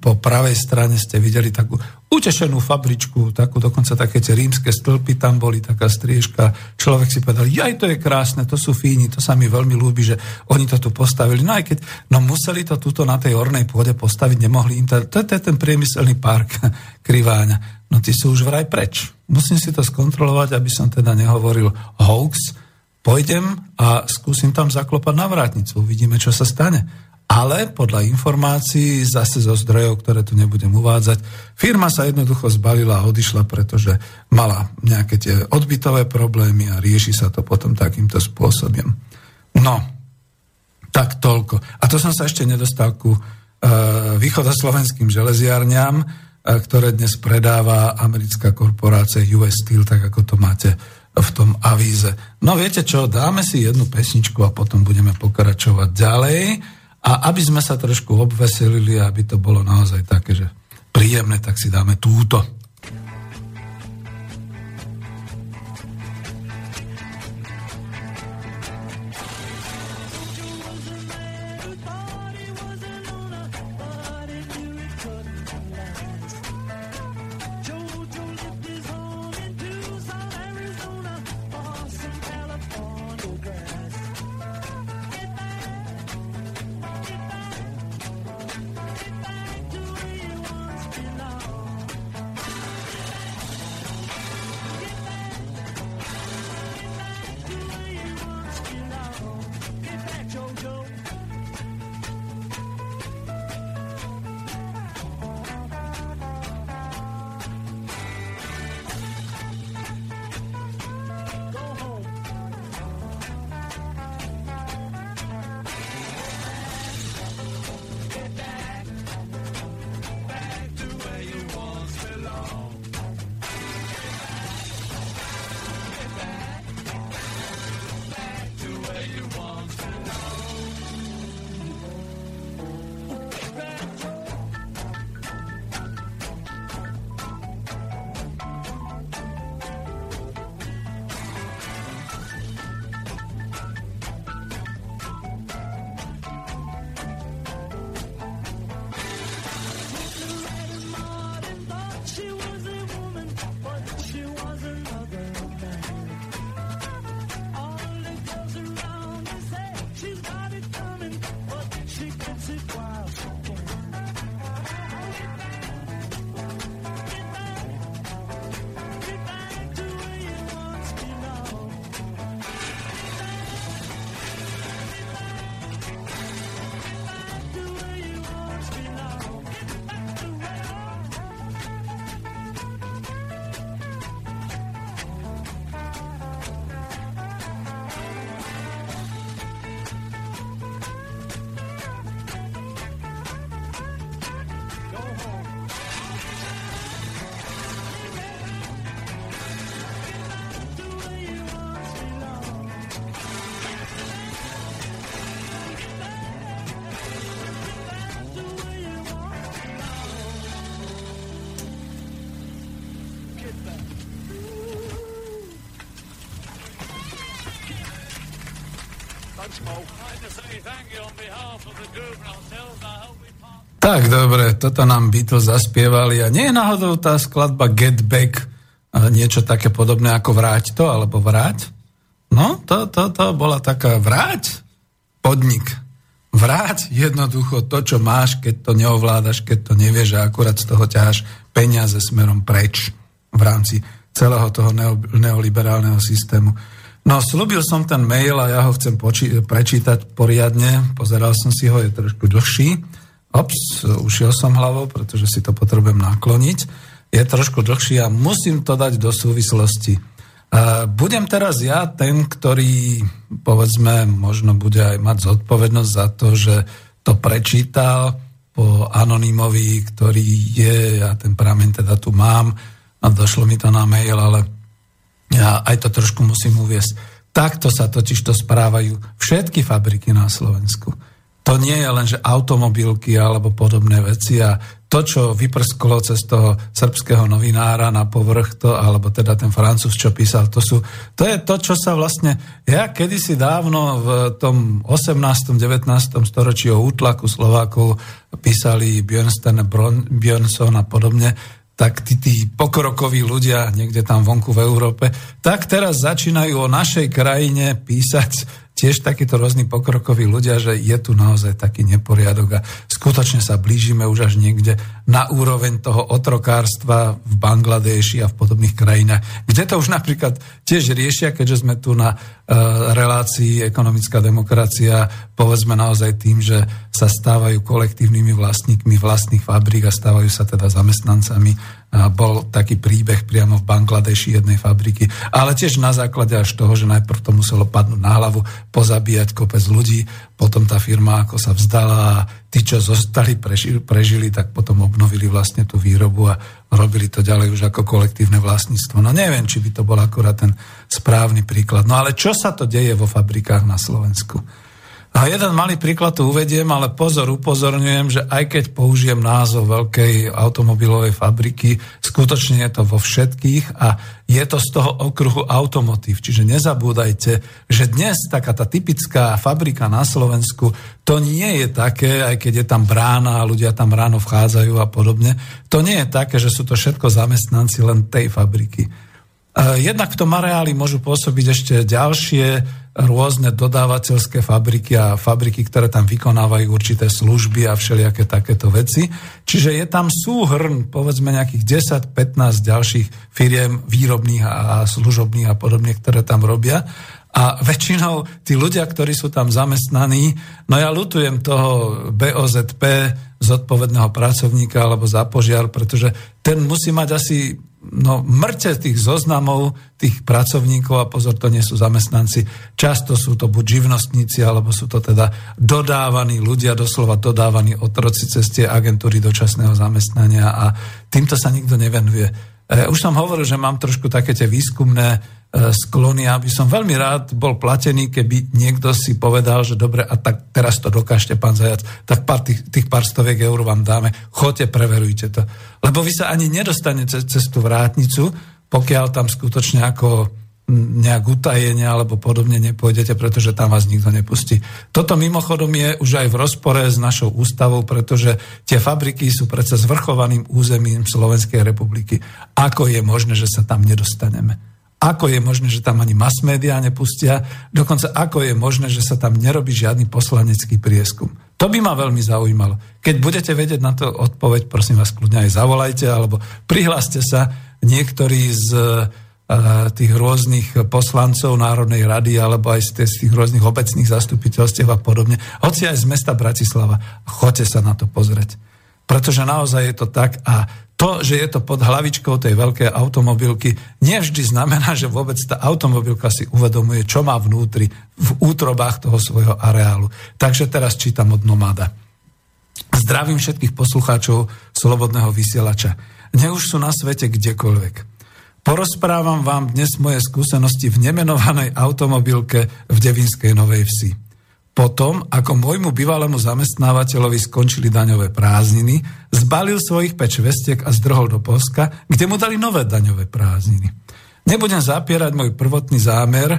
po pravej strane ste videli takú utešenú fabričku, takú dokonca také tie rímske stĺpy tam boli, taká striežka. Človek si povedal, jaj, to je krásne, to sú fíni, to sa mi veľmi ľúbi, že oni to tu postavili. No aj keď, no museli to tuto na tej ornej pôde postaviť, nemohli im to, to, je ten priemyselný park Kriváňa. No ty sú už vraj preč. Musím si to skontrolovať, aby som teda nehovoril hoax. Pôjdem a skúsim tam zaklopať na vrátnicu. Uvidíme, čo sa stane ale podľa informácií zase zo zdrojov, ktoré tu nebudem uvádzať, firma sa jednoducho zbalila a odišla, pretože mala nejaké tie odbytové problémy a rieši sa to potom takýmto spôsobom. No, tak toľko. A to som sa ešte nedostal ku e, východoslovenským železiarňam, e, ktoré dnes predáva americká korporácia US Steel, tak ako to máte v tom avíze. No viete čo, dáme si jednu pesničku a potom budeme pokračovať ďalej. A aby sme sa trošku obveselili, aby to bolo naozaj také, že príjemné, tak si dáme túto. Tak, dobre, toto nám Beatles zaspievali a nie je náhodou tá skladba Get Back niečo také podobné ako Vráť to, alebo Vráť? No, to, to, to bola taká Vráť podnik. Vráť jednoducho to, čo máš, keď to neovládaš, keď to nevieš a akurát z toho ťaháš peniaze smerom preč v rámci celého toho neoliberálneho systému. No, slúbil som ten mail a ja ho chcem poči- prečítať poriadne. Pozeral som si ho, je trošku dlhší. Ops, ušiel som hlavou, pretože si to potrebujem nakloniť. Je trošku dlhší a musím to dať do súvislosti. Budem teraz ja ten, ktorý, povedzme, možno bude aj mať zodpovednosť za to, že to prečítal po anonimovi, ktorý je, ja ten pramen teda tu mám a došlo mi to na mail, ale ja aj to trošku musím uviesť. Takto sa totiž to správajú všetky fabriky na Slovensku. To nie je len, že automobilky alebo podobné veci a to, čo vyprsklo cez toho srbského novinára na povrch, to, alebo teda ten francúz, čo písal, to, sú, to je to, čo sa vlastne, ja kedysi dávno v tom 18. 19. storočí o útlaku Slovákov písali Björnstern, Björnson a podobne, tak tí, tí pokrokoví ľudia niekde tam vonku v Európe, tak teraz začínajú o našej krajine písať tiež takíto rôzni pokrokoví ľudia, že je tu naozaj taký neporiadok a skutočne sa blížime už až niekde na úroveň toho otrokárstva v Bangladeši a v podobných krajinách, kde to už napríklad tiež riešia, keďže sme tu na uh, relácii ekonomická demokracia, povedzme naozaj tým, že sa stávajú kolektívnymi vlastníkmi vlastných fabrík a stávajú sa teda zamestnancami bol taký príbeh priamo v Bangladeši jednej fabriky, ale tiež na základe až toho, že najprv to muselo padnúť na hlavu, pozabíjať kopec ľudí, potom tá firma ako sa vzdala a tí, čo zostali, prežili, prežili, tak potom obnovili vlastne tú výrobu a robili to ďalej už ako kolektívne vlastníctvo. No neviem, či by to bol akurát ten správny príklad. No ale čo sa to deje vo fabrikách na Slovensku? A jeden malý príklad tu uvediem, ale pozor, upozorňujem, že aj keď použijem názov veľkej automobilovej fabriky, skutočne je to vo všetkých a je to z toho okruhu automotív. Čiže nezabúdajte, že dnes taká tá typická fabrika na Slovensku, to nie je také, aj keď je tam brána a ľudia tam ráno vchádzajú a podobne, to nie je také, že sú to všetko zamestnanci len tej fabriky. E, jednak v tom areáli môžu pôsobiť ešte ďalšie rôzne dodávateľské fabriky a fabriky, ktoré tam vykonávajú určité služby a všelijaké takéto veci. Čiže je tam súhrn, povedzme nejakých 10-15 ďalších firiem výrobných a služobných a podobne, ktoré tam robia. A väčšinou tí ľudia, ktorí sú tam zamestnaní, no ja lutujem toho BOZP, zodpovedného pracovníka alebo za požiar, pretože ten musí mať asi no, mŕte tých zoznamov, tých pracovníkov a pozor, to nie sú zamestnanci. Často sú to buď živnostníci, alebo sú to teda dodávaní ľudia, doslova dodávaní otroci cez tie agentúry dočasného zamestnania a týmto sa nikto nevenuje. E, už som hovoril, že mám trošku také tie výskumné E, sklony, aby som veľmi rád bol platený, keby niekto si povedal, že dobre, a tak teraz to dokážte, pán Zajac, tak pár tých, tých pár stoviek eur vám dáme, choďte, preverujte to. Lebo vy sa ani nedostanete cez tú vrátnicu, pokiaľ tam skutočne ako nejak utajenie alebo podobne nepôjdete, pretože tam vás nikto nepustí. Toto mimochodom je už aj v rozpore s našou ústavou, pretože tie fabriky sú predsa zvrchovaným územím Slovenskej republiky. Ako je možné, že sa tam nedostaneme? Ako je možné, že tam ani mass media nepustia? Dokonca ako je možné, že sa tam nerobí žiadny poslanecký prieskum? To by ma veľmi zaujímalo. Keď budete vedieť na to odpoveď, prosím vás, kľudne aj zavolajte, alebo prihláste sa niektorí z tých rôznych poslancov Národnej rady alebo aj z tých rôznych obecných zastupiteľstiev a podobne, hoci aj z mesta Bratislava. Choďte sa na to pozrieť. Pretože naozaj je to tak a to, že je to pod hlavičkou tej veľkej automobilky, nevždy znamená, že vôbec tá automobilka si uvedomuje, čo má vnútri, v útrobách toho svojho areálu. Takže teraz čítam od Nomada. Zdravím všetkých poslucháčov Slobodného vysielača. Nech už sú na svete kdekoľvek. Porozprávam vám dnes moje skúsenosti v nemenovanej automobilke v Devinskej Novej Vsi. Potom, ako môjmu bývalému zamestnávateľovi skončili daňové prázdniny, zbalil svojich peč vestiek a zdrhol do Polska, kde mu dali nové daňové prázdniny. Nebudem zapierať môj prvotný zámer,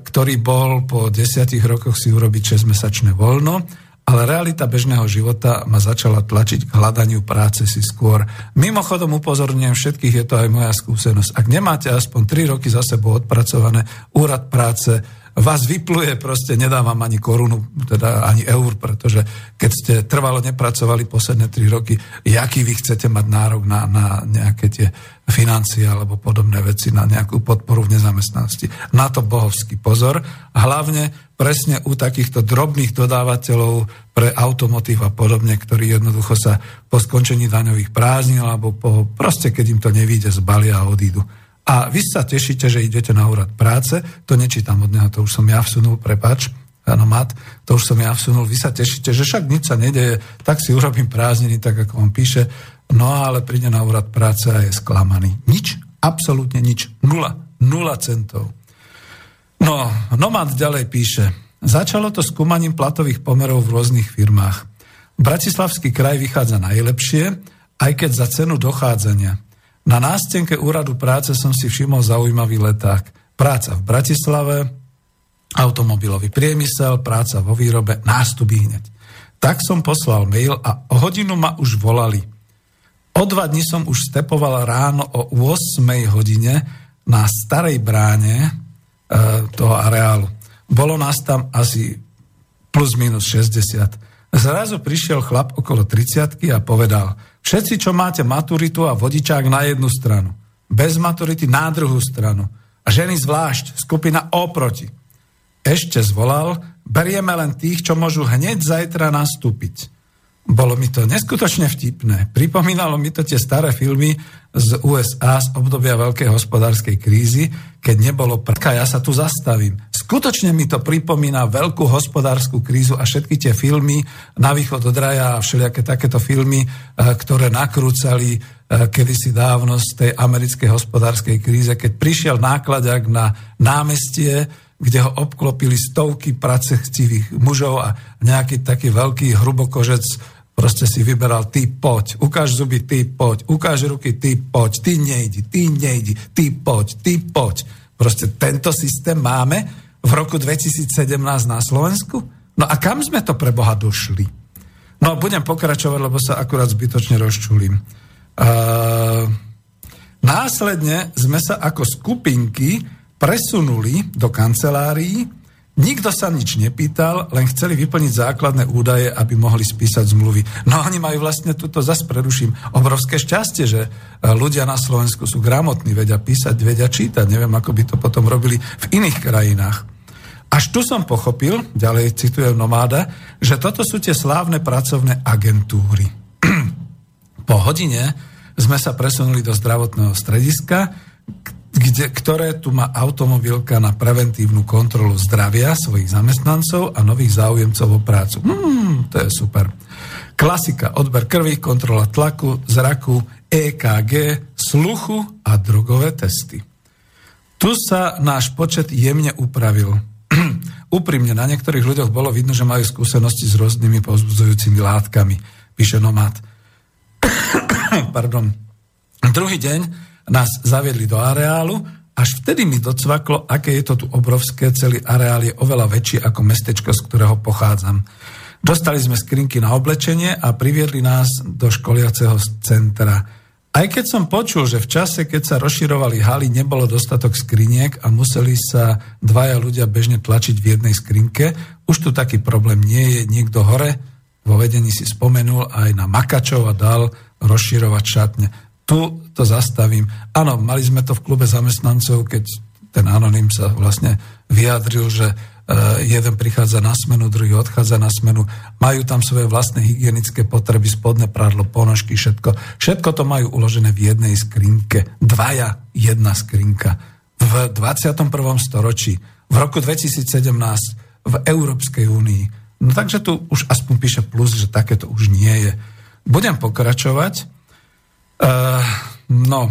ktorý bol po desiatich rokoch si urobiť 6-mesačné voľno, ale realita bežného života ma začala tlačiť k hľadaniu práce si skôr. Mimochodom upozorňujem všetkých, je to aj moja skúsenosť. Ak nemáte aspoň 3 roky za sebou odpracované, úrad práce vás vypluje, proste nedávam ani korunu, teda ani eur, pretože keď ste trvalo nepracovali posledné tri roky, jaký vy chcete mať nárok na, na nejaké tie financie alebo podobné veci, na nejakú podporu v nezamestnanosti. Na to bohovský pozor. Hlavne presne u takýchto drobných dodávateľov pre automotív a podobne, ktorí jednoducho sa po skončení daňových prázdnin alebo po, proste keď im to nevíde, zbalia a odídu. A vy sa tešíte, že idete na úrad práce, to nečítam od neho, to už som ja vsunul, prepač, áno, mat, to už som ja vsunul, vy sa tešíte, že však nič sa nedeje, tak si urobím prázdniny, tak ako on píše, no ale príde na úrad práce a je sklamaný. Nič, absolútne nič, nula, nula centov. No, Nomad ďalej píše, začalo to skúmaním platových pomerov v rôznych firmách. Bratislavský kraj vychádza najlepšie, aj keď za cenu dochádzania. Na nástenke úradu práce som si všimol zaujímavý leták. Práca v Bratislave, automobilový priemysel, práca vo výrobe, nástup hneď. Tak som poslal mail a o hodinu ma už volali. O dva dní som už stepoval ráno o 8 hodine na starej bráne toho areálu. Bolo nás tam asi plus minus 60. Zrazu prišiel chlap okolo 30 a povedal – Všetci, čo máte maturitu a vodičák na jednu stranu, bez maturity na druhú stranu a ženy zvlášť, skupina oproti. Ešte zvolal, berieme len tých, čo môžu hneď zajtra nastúpiť. Bolo mi to neskutočne vtipné. Pripomínalo mi to tie staré filmy z USA z obdobia veľkej hospodárskej krízy, keď nebolo prka. Ja sa tu zastavím. Skutočne mi to pripomína veľkú hospodárskú krízu a všetky tie filmy na východ od raja a všelijaké takéto filmy, eh, ktoré nakrúcali eh, kedysi dávno z tej americkej hospodárskej kríze, keď prišiel nákladák na námestie, kde ho obklopili stovky pracechcivých mužov a nejaký taký veľký hrubokožec proste si vyberal, ty poď, ukáž zuby, ty poď, ukáž ruky, ty poď, ty nejdi, ty nejdi, ty poď, ty poď. Proste tento systém máme v roku 2017 na Slovensku? No a kam sme to pre Boha došli? No budem pokračovať, lebo sa akurát zbytočne rozčulím. Uh, následne sme sa ako skupinky presunuli do kancelárií, nikto sa nič nepýtal, len chceli vyplniť základné údaje, aby mohli spísať zmluvy. No oni majú vlastne tuto, zase preruším, obrovské šťastie, že e, ľudia na Slovensku sú gramotní, vedia písať, vedia čítať. Neviem, ako by to potom robili v iných krajinách. Až tu som pochopil, ďalej citujem Nomáda, že toto sú tie slávne pracovné agentúry. po hodine sme sa presunuli do zdravotného strediska, kde, ktoré tu má automobilka na preventívnu kontrolu zdravia svojich zamestnancov a nových záujemcov o prácu. Hmm, to je super. Klasika, odber krvi, kontrola tlaku, zraku, EKG, sluchu a drogové testy. Tu sa náš počet jemne upravil. Úprimne, na niektorých ľuďoch bolo vidno, že majú skúsenosti s rôznymi povzbudzujúcimi látkami, píše Nomad. Pardon. Druhý deň nás zaviedli do areálu, až vtedy mi docvaklo, aké je to tu obrovské, celý areál je oveľa väčší ako mestečko, z ktorého pochádzam. Dostali sme skrinky na oblečenie a priviedli nás do školiaceho centra. Aj keď som počul, že v čase, keď sa rozširovali haly, nebolo dostatok skriniek a museli sa dvaja ľudia bežne tlačiť v jednej skrinke, už tu taký problém nie je. Niekto hore vo vedení si spomenul aj na makačov a dal rozširovať šatne tu to zastavím. Áno, mali sme to v klube zamestnancov, keď ten anonym sa vlastne vyjadril, že e, jeden prichádza na smenu, druhý odchádza na smenu, majú tam svoje vlastné hygienické potreby, spodné prádlo, ponožky, všetko. Všetko to majú uložené v jednej skrinke. Dvaja, jedna skrinka. V 21. storočí, v roku 2017, v Európskej únii. No takže tu už aspoň píše plus, že takéto už nie je. Budem pokračovať. Uh, no,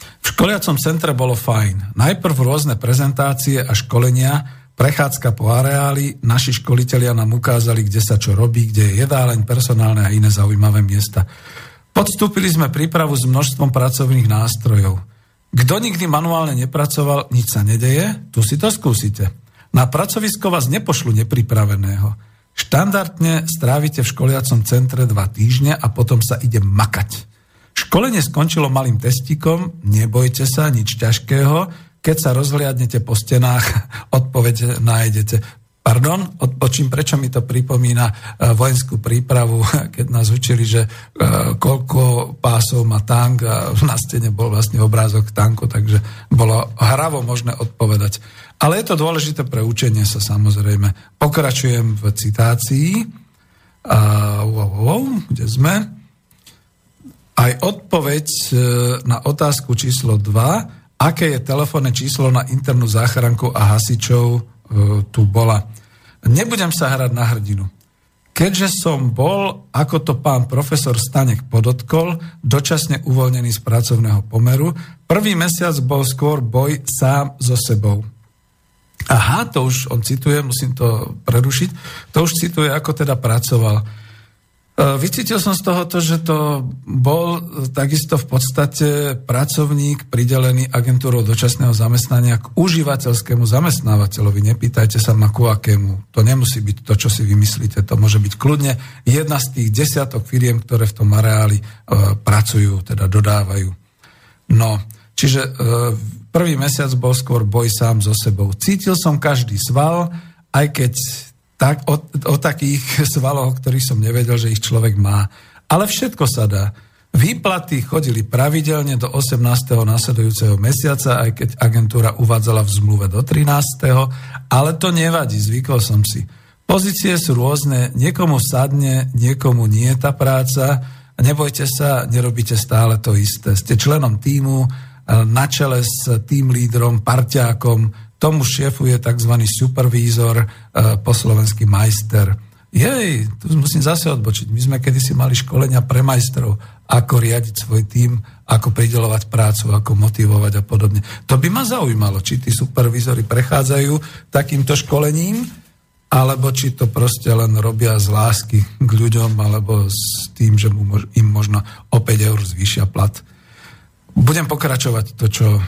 v školiacom centre bolo fajn. Najprv rôzne prezentácie a školenia, prechádzka po areáli, naši školitelia nám ukázali, kde sa čo robí, kde je jedáleň, personálne a iné zaujímavé miesta. Podstúpili sme prípravu s množstvom pracovných nástrojov. Kto nikdy manuálne nepracoval, nič sa nedeje, tu si to skúsite. Na pracovisko vás nepošlu nepripraveného. Štandardne strávite v školiacom centre dva týždne a potom sa ide makať. Školenie skončilo malým testíkom, nebojte sa, nič ťažkého, keď sa rozhliadnete po stenách, odpoveď nájdete. Pardon, odpočím, prečo mi to pripomína e, vojenskú prípravu, keď nás učili, že e, koľko pásov má tank a na stene bol vlastne obrázok tanku, takže bolo hravo možné odpovedať. Ale je to dôležité pre učenie sa samozrejme. Pokračujem v citácii. A, wow, wow, kde sme? Aj odpoveď e, na otázku číslo 2, aké je telefónne číslo na internú záchranku a hasičov E, tu bola. Nebudem sa hrať na hrdinu. Keďže som bol, ako to pán profesor Stanek podotkol, dočasne uvoľnený z pracovného pomeru, prvý mesiac bol skôr boj sám so sebou. Aha, to už on cituje, musím to prerušiť, to už cituje, ako teda pracoval. E, vycítil som z toho to, že to bol takisto v podstate pracovník pridelený agentúrou dočasného zamestnania k užívateľskému zamestnávateľovi. Nepýtajte sa ma ku akému. To nemusí byť to, čo si vymyslíte. To môže byť kľudne jedna z tých desiatok firiem, ktoré v tom areáli e, pracujú, teda dodávajú. No, čiže e, prvý mesiac bol skôr boj sám so sebou. Cítil som každý sval, aj keď tak, o, o takých svaloch, ktorých som nevedel, že ich človek má. Ale všetko sa dá. Výplaty chodili pravidelne do 18. nasledujúceho mesiaca, aj keď agentúra uvádzala v zmluve do 13. Ale to nevadí, zvykol som si. Pozície sú rôzne, niekomu sadne, niekomu nie tá práca. Nebojte sa, nerobíte stále to isté. Ste členom týmu, na čele s tým lídrom, parťákom, Tomu šéfuje tzv. supervízor, e, po slovenský majster. Jej, tu musím zase odbočiť. My sme kedysi mali školenia pre majstrov, ako riadiť svoj tým, ako pridelovať prácu, ako motivovať a podobne. To by ma zaujímalo, či tí supervízory prechádzajú takýmto školením, alebo či to proste len robia z lásky k ľuďom, alebo s tým, že mu im možno o 5 eur zvýšia plat. Budem pokračovať to, čo e,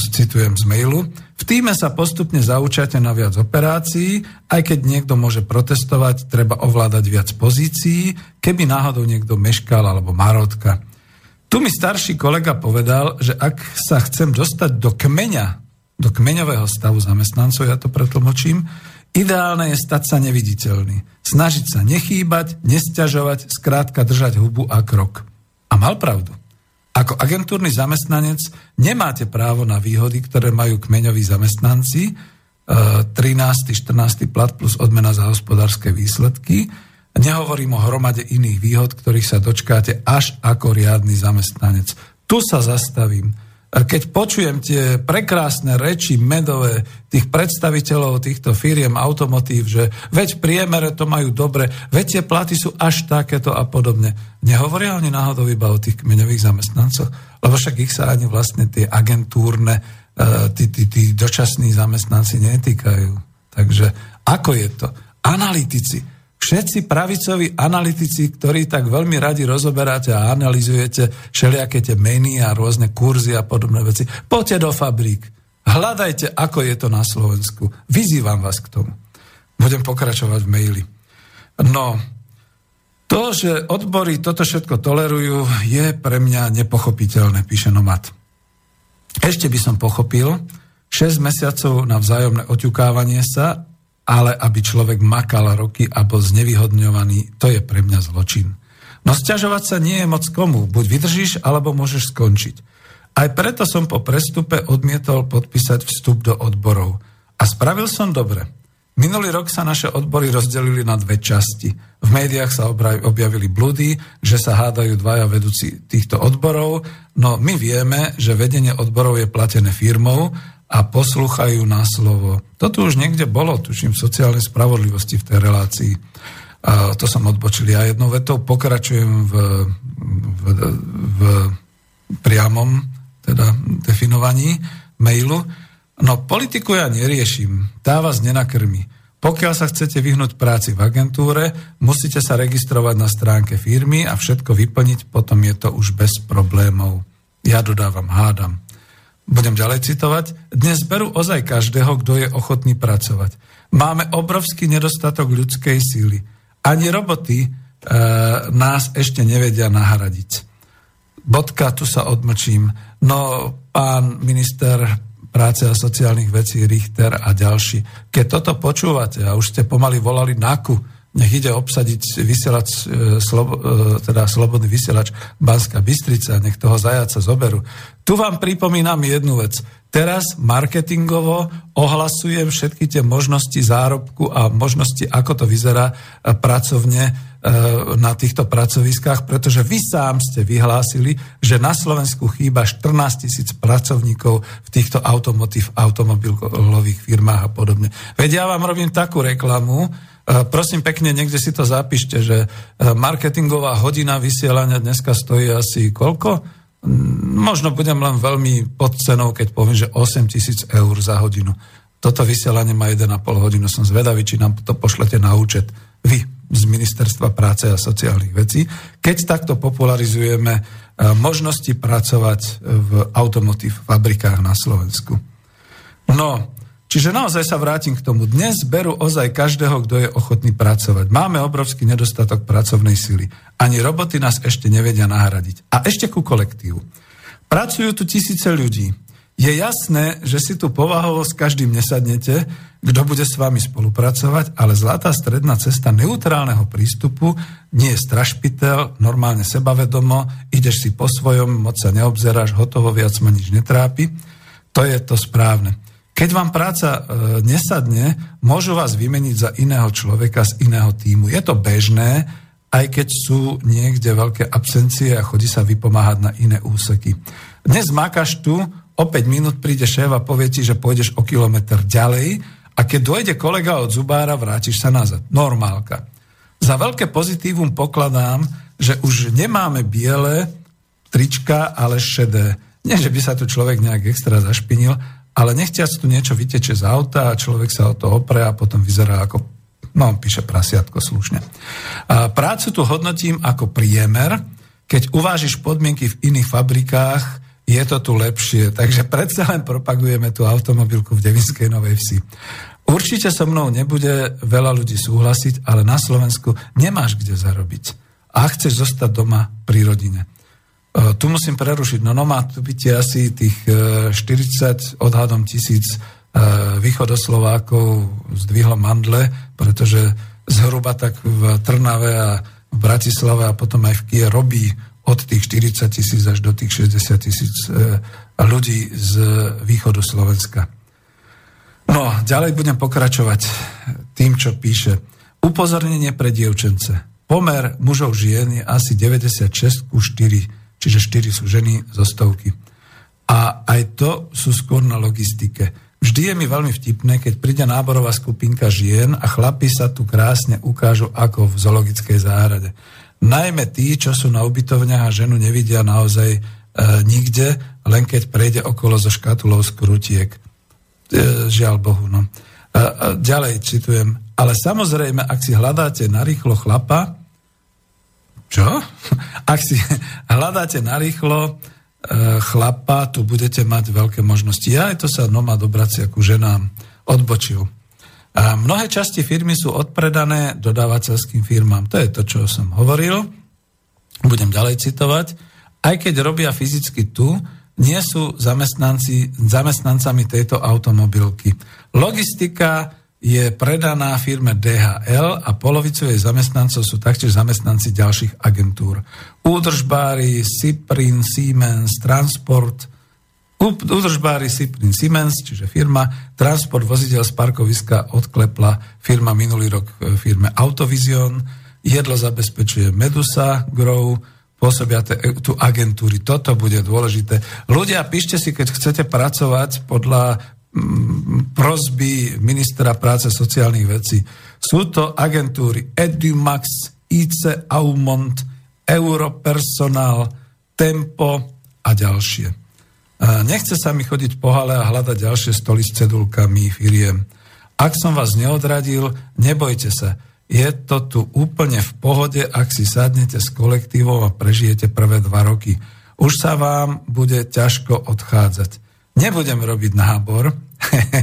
citujem z mailu. V týme sa postupne zaučate na viac operácií, aj keď niekto môže protestovať, treba ovládať viac pozícií, keby náhodou niekto meškal alebo marotka. Tu mi starší kolega povedal, že ak sa chcem dostať do kmeňa, do kmeňového stavu zamestnancov, ja to pretlmočím, ideálne je stať sa neviditeľný. Snažiť sa nechýbať, nesťažovať, skrátka držať hubu a krok. A mal pravdu. Ako agentúrny zamestnanec nemáte právo na výhody, ktoré majú kmeňoví zamestnanci, 13. E, 14. plat plus odmena za hospodárske výsledky. Nehovorím o hromade iných výhod, ktorých sa dočkáte až ako riadny zamestnanec. Tu sa zastavím keď počujem tie prekrásne reči medové tých predstaviteľov týchto firiem automotív, že veď v priemere to majú dobre, veď tie platy sú až takéto a podobne. Nehovoria oni náhodou iba o tých kmeňových zamestnancoch, lebo však ich sa ani vlastne tie agentúrne, e, tí, tí, tí dočasní zamestnanci netýkajú. Takže ako je to? Analytici všetci pravicoví analytici, ktorí tak veľmi radi rozoberáte a analizujete všelijaké tie meny a rôzne kurzy a podobné veci, poďte do fabrík. Hľadajte, ako je to na Slovensku. Vyzývam vás k tomu. Budem pokračovať v maili. No, to, že odbory toto všetko tolerujú, je pre mňa nepochopiteľné, píše Nomad. Ešte by som pochopil, 6 mesiacov na vzájomné oťukávanie sa ale aby človek makal roky a bol znevýhodňovaný, to je pre mňa zločin. No sťažovať sa nie je moc komu. Buď vydržíš, alebo môžeš skončiť. Aj preto som po prestupe odmietol podpísať vstup do odborov. A spravil som dobre. Minulý rok sa naše odbory rozdelili na dve časti. V médiách sa objavili blúdy, že sa hádajú dvaja vedúci týchto odborov, no my vieme, že vedenie odborov je platené firmou a poslúchajú na slovo. Toto už niekde bolo, tuším, v sociálnej spravodlivosti v tej relácii. A to som odbočil ja jednou vetou. Pokračujem v, v, v priamom teda definovaní mailu. No politiku ja neriešim, tá vás nenakrmi. Pokiaľ sa chcete vyhnúť práci v agentúre, musíte sa registrovať na stránke firmy a všetko vyplniť, potom je to už bez problémov. Ja dodávam, hádam. Budem ďalej citovať. Dnes berú ozaj každého, kto je ochotný pracovať. Máme obrovský nedostatok ľudskej síly. Ani roboty e, nás ešte nevedia nahradiť. Bodka, tu sa odmlčím. No, pán minister práce a sociálnych vecí Richter a ďalší. Keď toto počúvate a už ste pomaly volali NAKU, nech ide obsadiť vysielač, e, slobo, e, teda slobodný vysielač Banská Bystrica, nech toho zajaca zoberú. Tu vám pripomínam jednu vec. Teraz marketingovo ohlasujem všetky tie možnosti zárobku a možnosti, ako to vyzerá e, pracovne na týchto pracoviskách, pretože vy sám ste vyhlásili, že na Slovensku chýba 14 tisíc pracovníkov v týchto automotív, automobilových firmách a podobne. Veď ja vám robím takú reklamu, prosím pekne, niekde si to zapíšte, že e, marketingová hodina vysielania dneska stojí asi koľko? Možno budem len veľmi pod cenou, keď poviem, že 8 tisíc eur za hodinu. Toto vysielanie má 1,5 hodinu. Som zvedavý, či nám to pošlete na účet vy z Ministerstva práce a sociálnych vecí. Keď takto popularizujeme e, možnosti pracovať v automotív fabrikách na Slovensku. No, Čiže naozaj sa vrátim k tomu. Dnes berú ozaj každého, kto je ochotný pracovať. Máme obrovský nedostatok pracovnej sily. Ani roboty nás ešte nevedia nahradiť. A ešte ku kolektívu. Pracujú tu tisíce ľudí. Je jasné, že si tu povahovo s každým nesadnete, kto bude s vami spolupracovať, ale zlatá stredná cesta neutrálneho prístupu nie je strašpitel, normálne sebavedomo, ideš si po svojom, moc sa neobzeráš, hotovo, viac ma nič netrápi. To je to správne. Keď vám práca e, nesadne, môžu vás vymeniť za iného človeka z iného týmu. Je to bežné, aj keď sú niekde veľké absencie a chodí sa vypomáhať na iné úseky. Dnes mákaš tu, o 5 minút príde šéf a povie ti, že pôjdeš o kilometr ďalej a keď dojde kolega od zubára, vrátiš sa nazad. Normálka. Za veľké pozitívum pokladám, že už nemáme biele trička, ale šedé. Nie, že by sa tu človek nejak extra zašpinil, ale nechťac tu niečo vyteče z auta a človek sa o to opre a potom vyzerá ako, no píše prasiatko slušne. A prácu tu hodnotím ako priemer, keď uvážiš podmienky v iných fabrikách, je to tu lepšie. Takže predsa len propagujeme tú automobilku v Devinskej Novej Vsi. Určite so mnou nebude veľa ľudí súhlasiť, ale na Slovensku nemáš kde zarobiť. A chceš zostať doma pri rodine. E, tu musím prerušiť. No, no má tu byť asi tých 40 e, odhadom tisíc e, východoslovákov zdvihlo mandle, pretože zhruba tak v Trnave a v Bratislave a potom aj v Kie robí od tých 40 tisíc až do tých 60 tisíc ľudí z východu Slovenska. No, ďalej budem pokračovať tým, čo píše. Upozornenie pre dievčence. Pomer mužov žien je asi 96 ku 4 čiže 4 sú ženy zo stovky. A aj to sú skôr na logistike. Vždy je mi veľmi vtipné, keď príde náborová skupinka žien a chlapi sa tu krásne ukážu ako v zoologickej záhrade. Najmä tí, čo sú na ubytovniach a ženu nevidia naozaj e, nikde, len keď prejde okolo zo škatulou skrutiek. E, žiaľ Bohu, no. E, e, ďalej citujem. Ale samozrejme, ak si hľadáte narýchlo chlapa, čo? Ak si hľadáte narýchlo e, chlapa, tu budete mať veľké možnosti. Ja aj to sa noma dobrať ku ženám odbočil. A mnohé časti firmy sú odpredané dodávateľským firmám. To je to, čo som hovoril. Budem ďalej citovať. Aj keď robia fyzicky tu, nie sú zamestnanci, zamestnancami tejto automobilky. Logistika je predaná firme DHL a polovicu jej zamestnancov sú taktiež zamestnanci ďalších agentúr. Údržbári, Siprin, Siemens, Transport, Údržbári Siprin Siemens, čiže firma, transport vozidel z parkoviska odklepla firma minulý rok e, firme Autovision, jedlo zabezpečuje Medusa, Grow, pôsobia e, tu agentúry. Toto bude dôležité. Ľudia, píšte si, keď chcete pracovať podľa prosby ministra práce sociálnych vecí. Sú to agentúry Edumax, IC Aumont, Europersonal, Tempo a ďalšie. Nechce sa mi chodiť po hale a hľadať ďalšie stoly s cedulkami firiem. Ak som vás neodradil, nebojte sa. Je to tu úplne v pohode, ak si sadnete s kolektívom a prežijete prvé dva roky. Už sa vám bude ťažko odchádzať. Nebudem robiť nábor,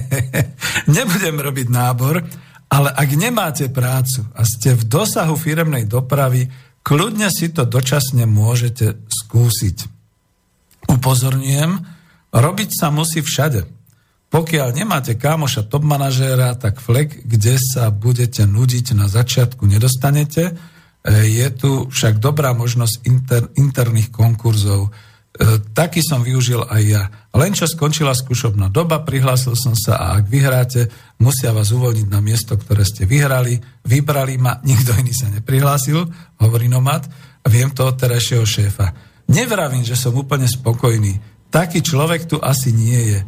nebudem robiť nábor, ale ak nemáte prácu a ste v dosahu firemnej dopravy, kľudne si to dočasne môžete skúsiť. Upozorňujem, robiť sa musí všade. Pokiaľ nemáte kámoša top manažéra, tak flek, kde sa budete nudiť na začiatku, nedostanete. E, je tu však dobrá možnosť inter, interných konkurzov. E, taký som využil aj ja. Len čo skončila skúšobná doba, prihlásil som sa a ak vyhráte, musia vás uvoľniť na miesto, ktoré ste vyhrali. Vybrali ma, nikto iný sa neprihlásil, hovorí nomad. Viem to od terajšieho šéfa. Nevravím, že som úplne spokojný. Taký človek tu asi nie je.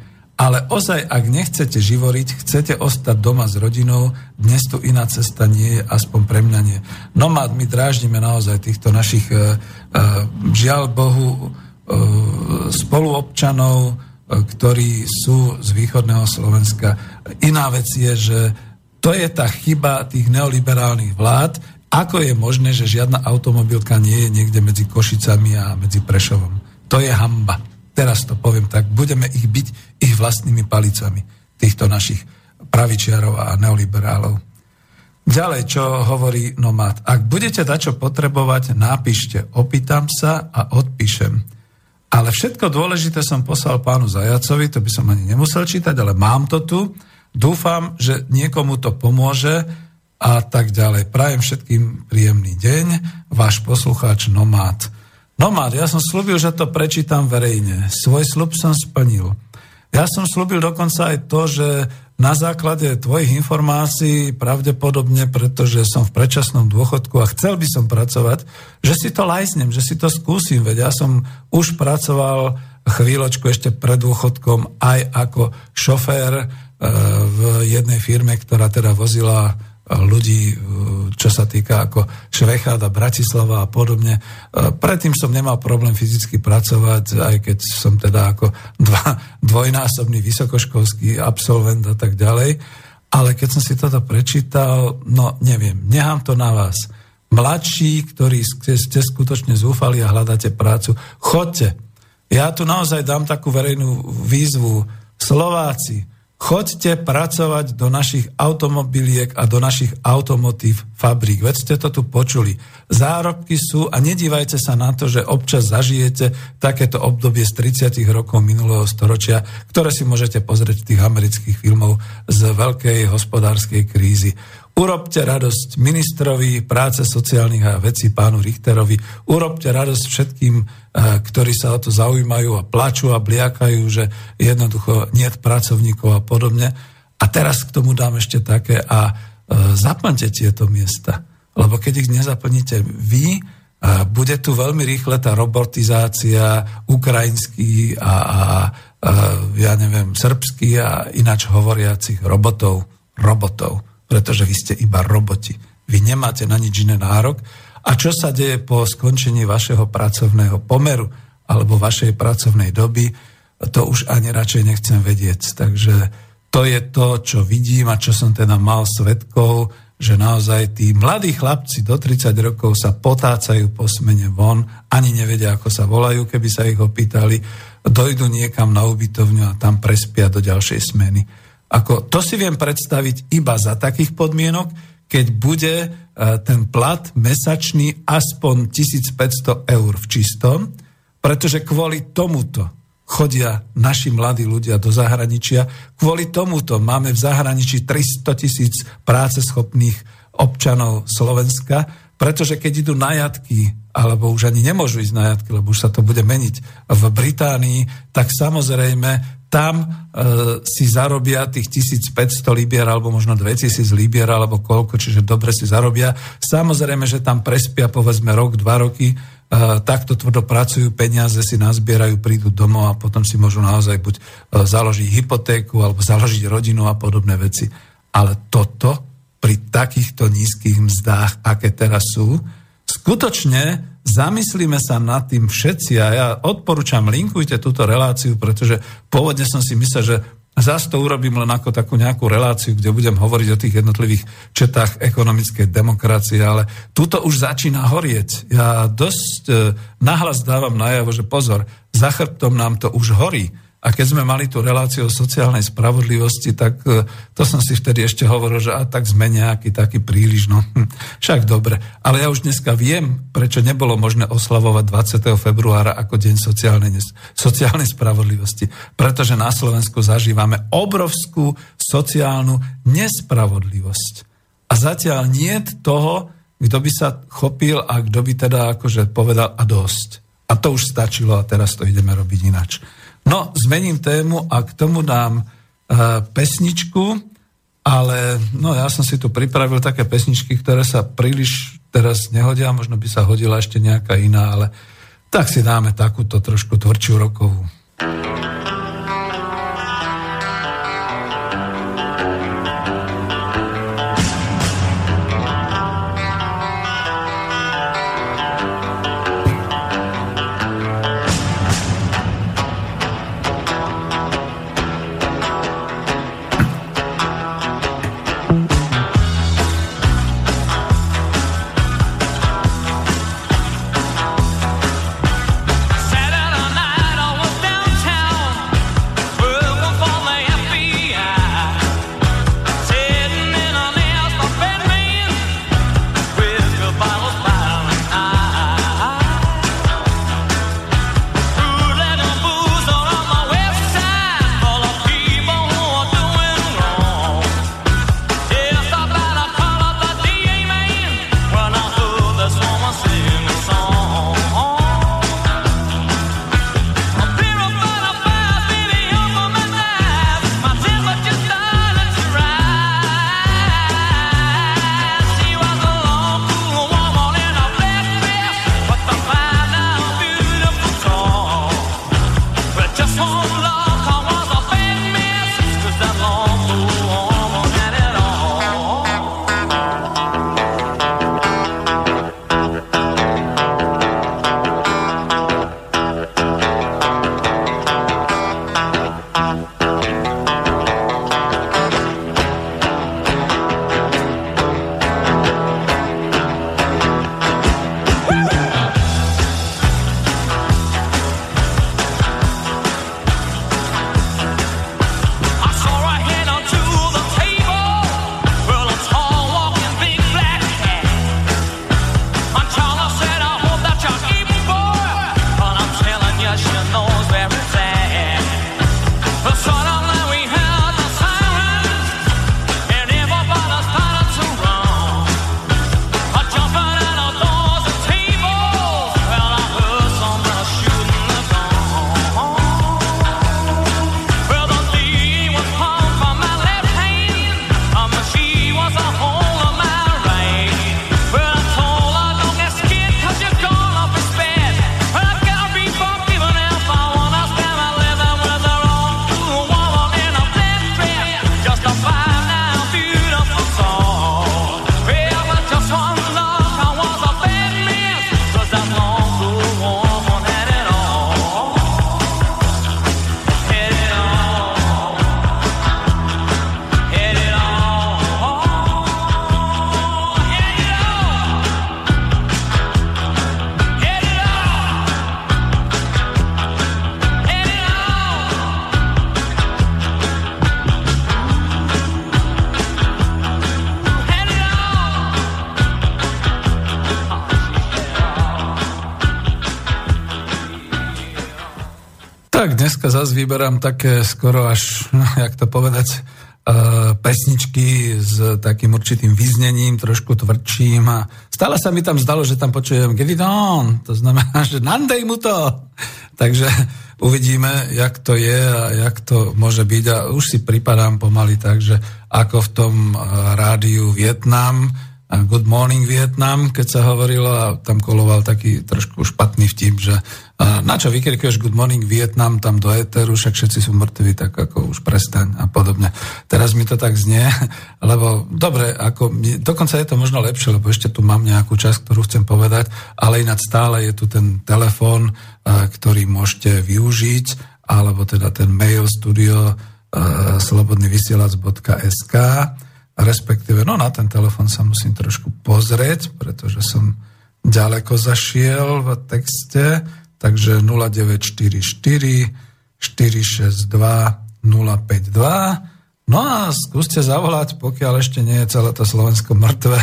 Ale ozaj, ak nechcete živoriť, chcete ostať doma s rodinou, dnes tu iná cesta nie je, aspoň pre mňa nie. Nomad, my dráždime naozaj týchto našich, uh, uh, žiaľ Bohu, spoluobčanov, e, ktorí sú z východného Slovenska. Iná vec je, že to je tá chyba tých neoliberálnych vlád, ako je možné, že žiadna automobilka nie je niekde medzi Košicami a medzi Prešovom. To je hamba. Teraz to poviem tak. Budeme ich byť ich vlastnými palicami, týchto našich pravičiarov a neoliberálov. Ďalej, čo hovorí Nomad. Ak budete dať čo potrebovať, napíšte. Opýtam sa a odpíšem. Ale všetko dôležité som poslal pánu Zajacovi, to by som ani nemusel čítať, ale mám to tu. Dúfam, že niekomu to pomôže a tak ďalej. Prajem všetkým príjemný deň, váš poslucháč Nomád. Nomád, ja som slúbil, že to prečítam verejne. Svoj slub som splnil. Ja som slúbil dokonca aj to, že na základe tvojich informácií, pravdepodobne, pretože som v predčasnom dôchodku a chcel by som pracovať, že si to lajsnem, že si to skúsim, veď ja som už pracoval chvíľočku ešte pred dôchodkom aj ako šofér e, v jednej firme, ktorá teda vozila ľudí, e, čo sa týka ako Švecháda, Bratislava a podobne. E, predtým som nemal problém fyzicky pracovať, aj keď som teda ako dva, dvojnásobný vysokoškolský absolvent a tak ďalej. Ale keď som si toto prečítal, no neviem, nechám to na vás. Mladší, ktorí ste, skutočne zúfali a hľadáte prácu, chodte. Ja tu naozaj dám takú verejnú výzvu. Slováci, Choďte pracovať do našich automobiliek a do našich automotív fabrík. Veď ste to tu počuli. Zárobky sú a nedívajte sa na to, že občas zažijete takéto obdobie z 30. rokov minulého storočia, ktoré si môžete pozrieť v tých amerických filmov z veľkej hospodárskej krízy. Urobte radosť ministrovi práce sociálnych a vecí pánu Richterovi. Urobte radosť všetkým, eh, ktorí sa o to zaujímajú a plačú a bliakajú, že jednoducho nie pracovníkov a podobne. A teraz k tomu dám ešte také a eh, zaplňte tieto miesta. Lebo keď ich nezaplníte vy, eh, bude tu veľmi rýchle tá robotizácia ukrajinských a, a, a ja neviem, srbských a ináč hovoriacich robotov. Robotov pretože vy ste iba roboti. Vy nemáte na nič iné nárok. A čo sa deje po skončení vašeho pracovného pomeru alebo vašej pracovnej doby, to už ani radšej nechcem vedieť. Takže to je to, čo vidím a čo som teda mal svetkov, že naozaj tí mladí chlapci do 30 rokov sa potácajú po smene von, ani nevedia, ako sa volajú, keby sa ich opýtali, dojdu niekam na ubytovňu a tam prespia do ďalšej smeny. Ako, to si viem predstaviť iba za takých podmienok, keď bude e, ten plat mesačný aspoň 1500 eur v čistom, pretože kvôli tomuto chodia naši mladí ľudia do zahraničia. Kvôli tomuto máme v zahraničí 300 tisíc práceschopných občanov Slovenska, pretože keď idú na jatky, alebo už ani nemôžu ísť na jatky, lebo už sa to bude meniť v Británii, tak samozrejme tam e, si zarobia tých 1500 libier alebo možno 2000 libier alebo koľko, čiže dobre si zarobia. Samozrejme, že tam prespia povedzme rok, dva roky, e, takto tvrdo pracujú, peniaze si nazbierajú, prídu domov a potom si môžu naozaj buď e, založiť hypotéku alebo založiť rodinu a podobné veci. Ale toto pri takýchto nízkych mzdách, aké teraz sú, skutočne zamyslíme sa nad tým všetci a ja odporúčam, linkujte túto reláciu, pretože pôvodne som si myslel, že Zas to urobím len ako takú nejakú reláciu, kde budem hovoriť o tých jednotlivých četách ekonomickej demokracie, ale túto už začína horieť. Ja dosť e, nahlas dávam najavo, že pozor, za chrbtom nám to už horí. A keď sme mali tú reláciu o sociálnej spravodlivosti, tak e, to som si vtedy ešte hovoril, že a tak sme nejaký taký príliš, no hm, však dobre. Ale ja už dneska viem, prečo nebolo možné oslavovať 20. februára ako deň sociálnej, sociálnej spravodlivosti. Pretože na Slovensku zažívame obrovskú sociálnu nespravodlivosť. A zatiaľ nie toho, kto by sa chopil a kto by teda akože povedal a dosť. A to už stačilo a teraz to ideme robiť inač. No, zmením tému a k tomu dám uh, pesničku, ale no, ja som si tu pripravil také pesničky, ktoré sa príliš teraz nehodia, možno by sa hodila ešte nejaká iná, ale tak si dáme takúto trošku tvrdšiu rokovú. Dneska zase vyberám také skoro až, jak to povedať, uh, pesničky s takým určitým vyznením, trošku tvrdším a stále sa mi tam zdalo, že tam počujem get it on, to znamená, že nandej mu to. Takže uvidíme, jak to je a jak to môže byť a už si pripadám pomaly tak, že ako v tom uh, rádiu Vietnam, Good Morning Vietnam, keď sa hovorilo a tam koloval taký trošku špatný vtip, že na čo vykrikuješ Good Morning Vietnam tam do éteru, však všetci sú mŕtvi, tak ako už prestaň a podobne. Teraz mi to tak znie, lebo dobre, ako, dokonca je to možno lepšie, lebo ešte tu mám nejakú časť, ktorú chcem povedať, ale ináč stále je tu ten telefón, ktorý môžete využiť, alebo teda ten mail studio slobodnyvysielac.sk respektíve no na ten telefon sa musím trošku pozrieť, pretože som ďaleko zašiel v texte, takže 0944 462 052 No a skúste zavolať, pokiaľ ešte nie je celé to Slovensko mŕtve,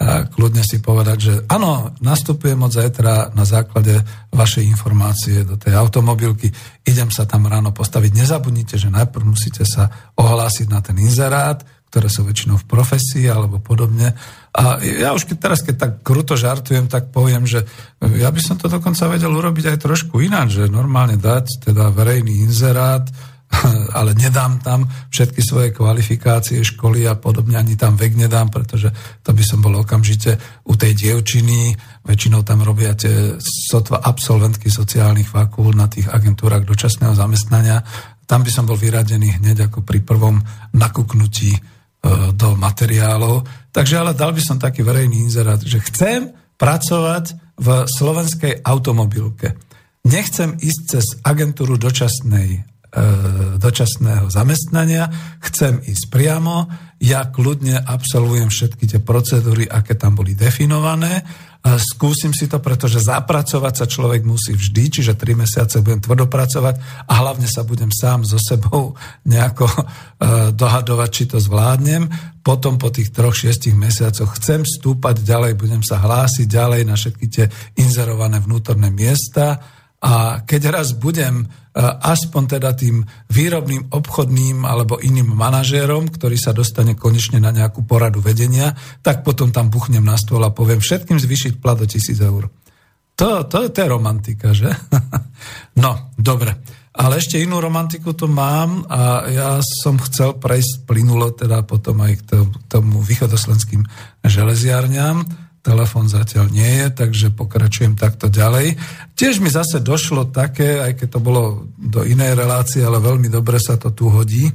a kľudne si povedať, že áno, nastupujem od zajtra na základe vašej informácie do tej automobilky, idem sa tam ráno postaviť. Nezabudnite, že najprv musíte sa ohlásiť na ten inzerát, ktoré sú väčšinou v profesii alebo podobne. A ja už keď teraz, keď tak kruto žartujem, tak poviem, že ja by som to dokonca vedel urobiť aj trošku ináč, že normálne dať teda verejný inzerát, ale nedám tam všetky svoje kvalifikácie, školy a podobne, ani tam vek nedám, pretože to by som bol okamžite u tej dievčiny, väčšinou tam robia tie sotva absolventky sociálnych fakult na tých agentúrach dočasného zamestnania. Tam by som bol vyradený hneď ako pri prvom nakúknutí e, do materiálov. Takže ale dal by som taký verejný inzerát, že chcem pracovať v slovenskej automobilke. Nechcem ísť cez agentúru dočasnej dočasného zamestnania, chcem ísť priamo, ja kľudne absolvujem všetky tie procedúry, aké tam boli definované, skúsim si to, pretože zapracovať sa človek musí vždy, čiže 3 mesiace budem tvrdo pracovať a hlavne sa budem sám so sebou nejako e, dohadovať, či to zvládnem. Potom po tých troch, šiestich mesiacoch chcem stúpať ďalej, budem sa hlásiť ďalej na všetky tie inzerované vnútorné miesta a keď raz budem E, aspoň teda tým výrobným, obchodným alebo iným manažérom, ktorý sa dostane konečne na nejakú poradu vedenia, tak potom tam buchnem na stôl a poviem všetkým zvyšiť plat o tisíc eur. To, to, to je romantika, že? no, dobre. Ale ešte inú romantiku tu mám a ja som chcel prejsť plynulo teda potom aj k tomu východoslenským železiarňam telefón zatiaľ nie je, takže pokračujem takto ďalej. Tiež mi zase došlo také, aj keď to bolo do inej relácie, ale veľmi dobre sa to tu hodí,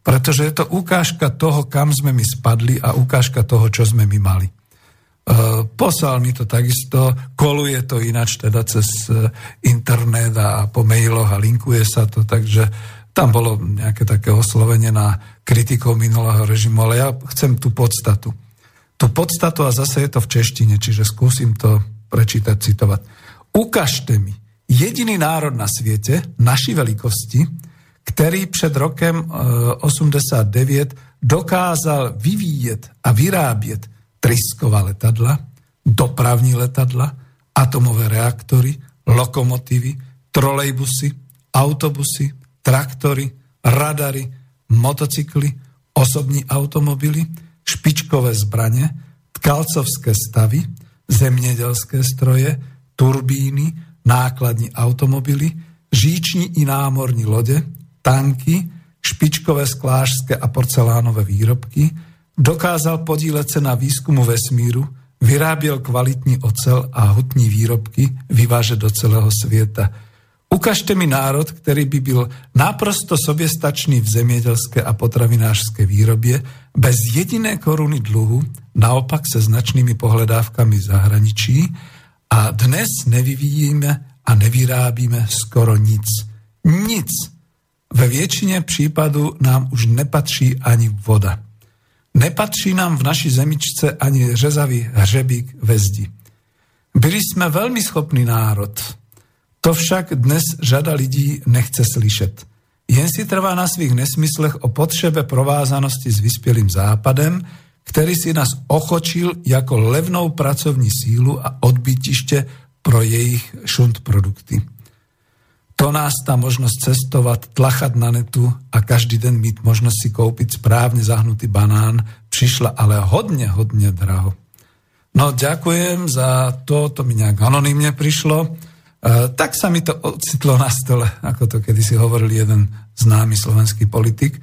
pretože je to ukážka toho, kam sme my spadli a ukážka toho, čo sme my mali. E, poslal mi to takisto, koluje to ináč teda cez e, internet a po mailoch a linkuje sa to, takže tam bolo nejaké také oslovenie na kritikov minulého režimu, ale ja chcem tú podstatu tú podstatu a zase je to v češtine, čiže skúsim to prečítať, citovať. Ukažte mi jediný národ na svete, naši veľkosti, ktorý před rokem 89 e, dokázal vyvíjet a vyrábět trysková letadla, dopravní letadla, atomové reaktory, lokomotívy, trolejbusy, autobusy, traktory, radary, motocykly, osobní automobily, špičkové zbranie, tkalcovské stavy, zemnedelské stroje, turbíny, nákladní automobily, žíční i námorní lode, tanky, špičkové sklářské a porcelánové výrobky, dokázal podílet se na výzkumu vesmíru, vyráběl kvalitní ocel a hutní výrobky, vyváže do celého světa – Ukažte mi národ, ktorý by byl naprosto soběstačný v zemědělské a potravinářské výrobě, bez jediné koruny dluhu, naopak se značnými pohledávkami zahraničí a dnes nevyvíjíme a nevyrábíme skoro nic. Nic. Ve většině případů nám už nepatří ani voda. Nepatří nám v naší zemičce ani řezavý hřebík ve zdi. Byli jsme velmi schopný národ, to však dnes žada lidí nechce slyšet. Jen si trvá na svých nesmyslech o potřebe provázanosti s vyspělým západem, který si nás ochočil jako levnou pracovní sílu a odbytiště pro jejich šunt produkty. To nás tá možnosť cestovať, tlachať na netu a každý den mít možnosť si kúpiť správne zahnutý banán prišla ale hodne, hodne draho. No ďakujem za to, to mi nejak anonymne prišlo. E, tak sa mi to ocitlo na stole, ako to kedysi hovoril jeden známy slovenský politik.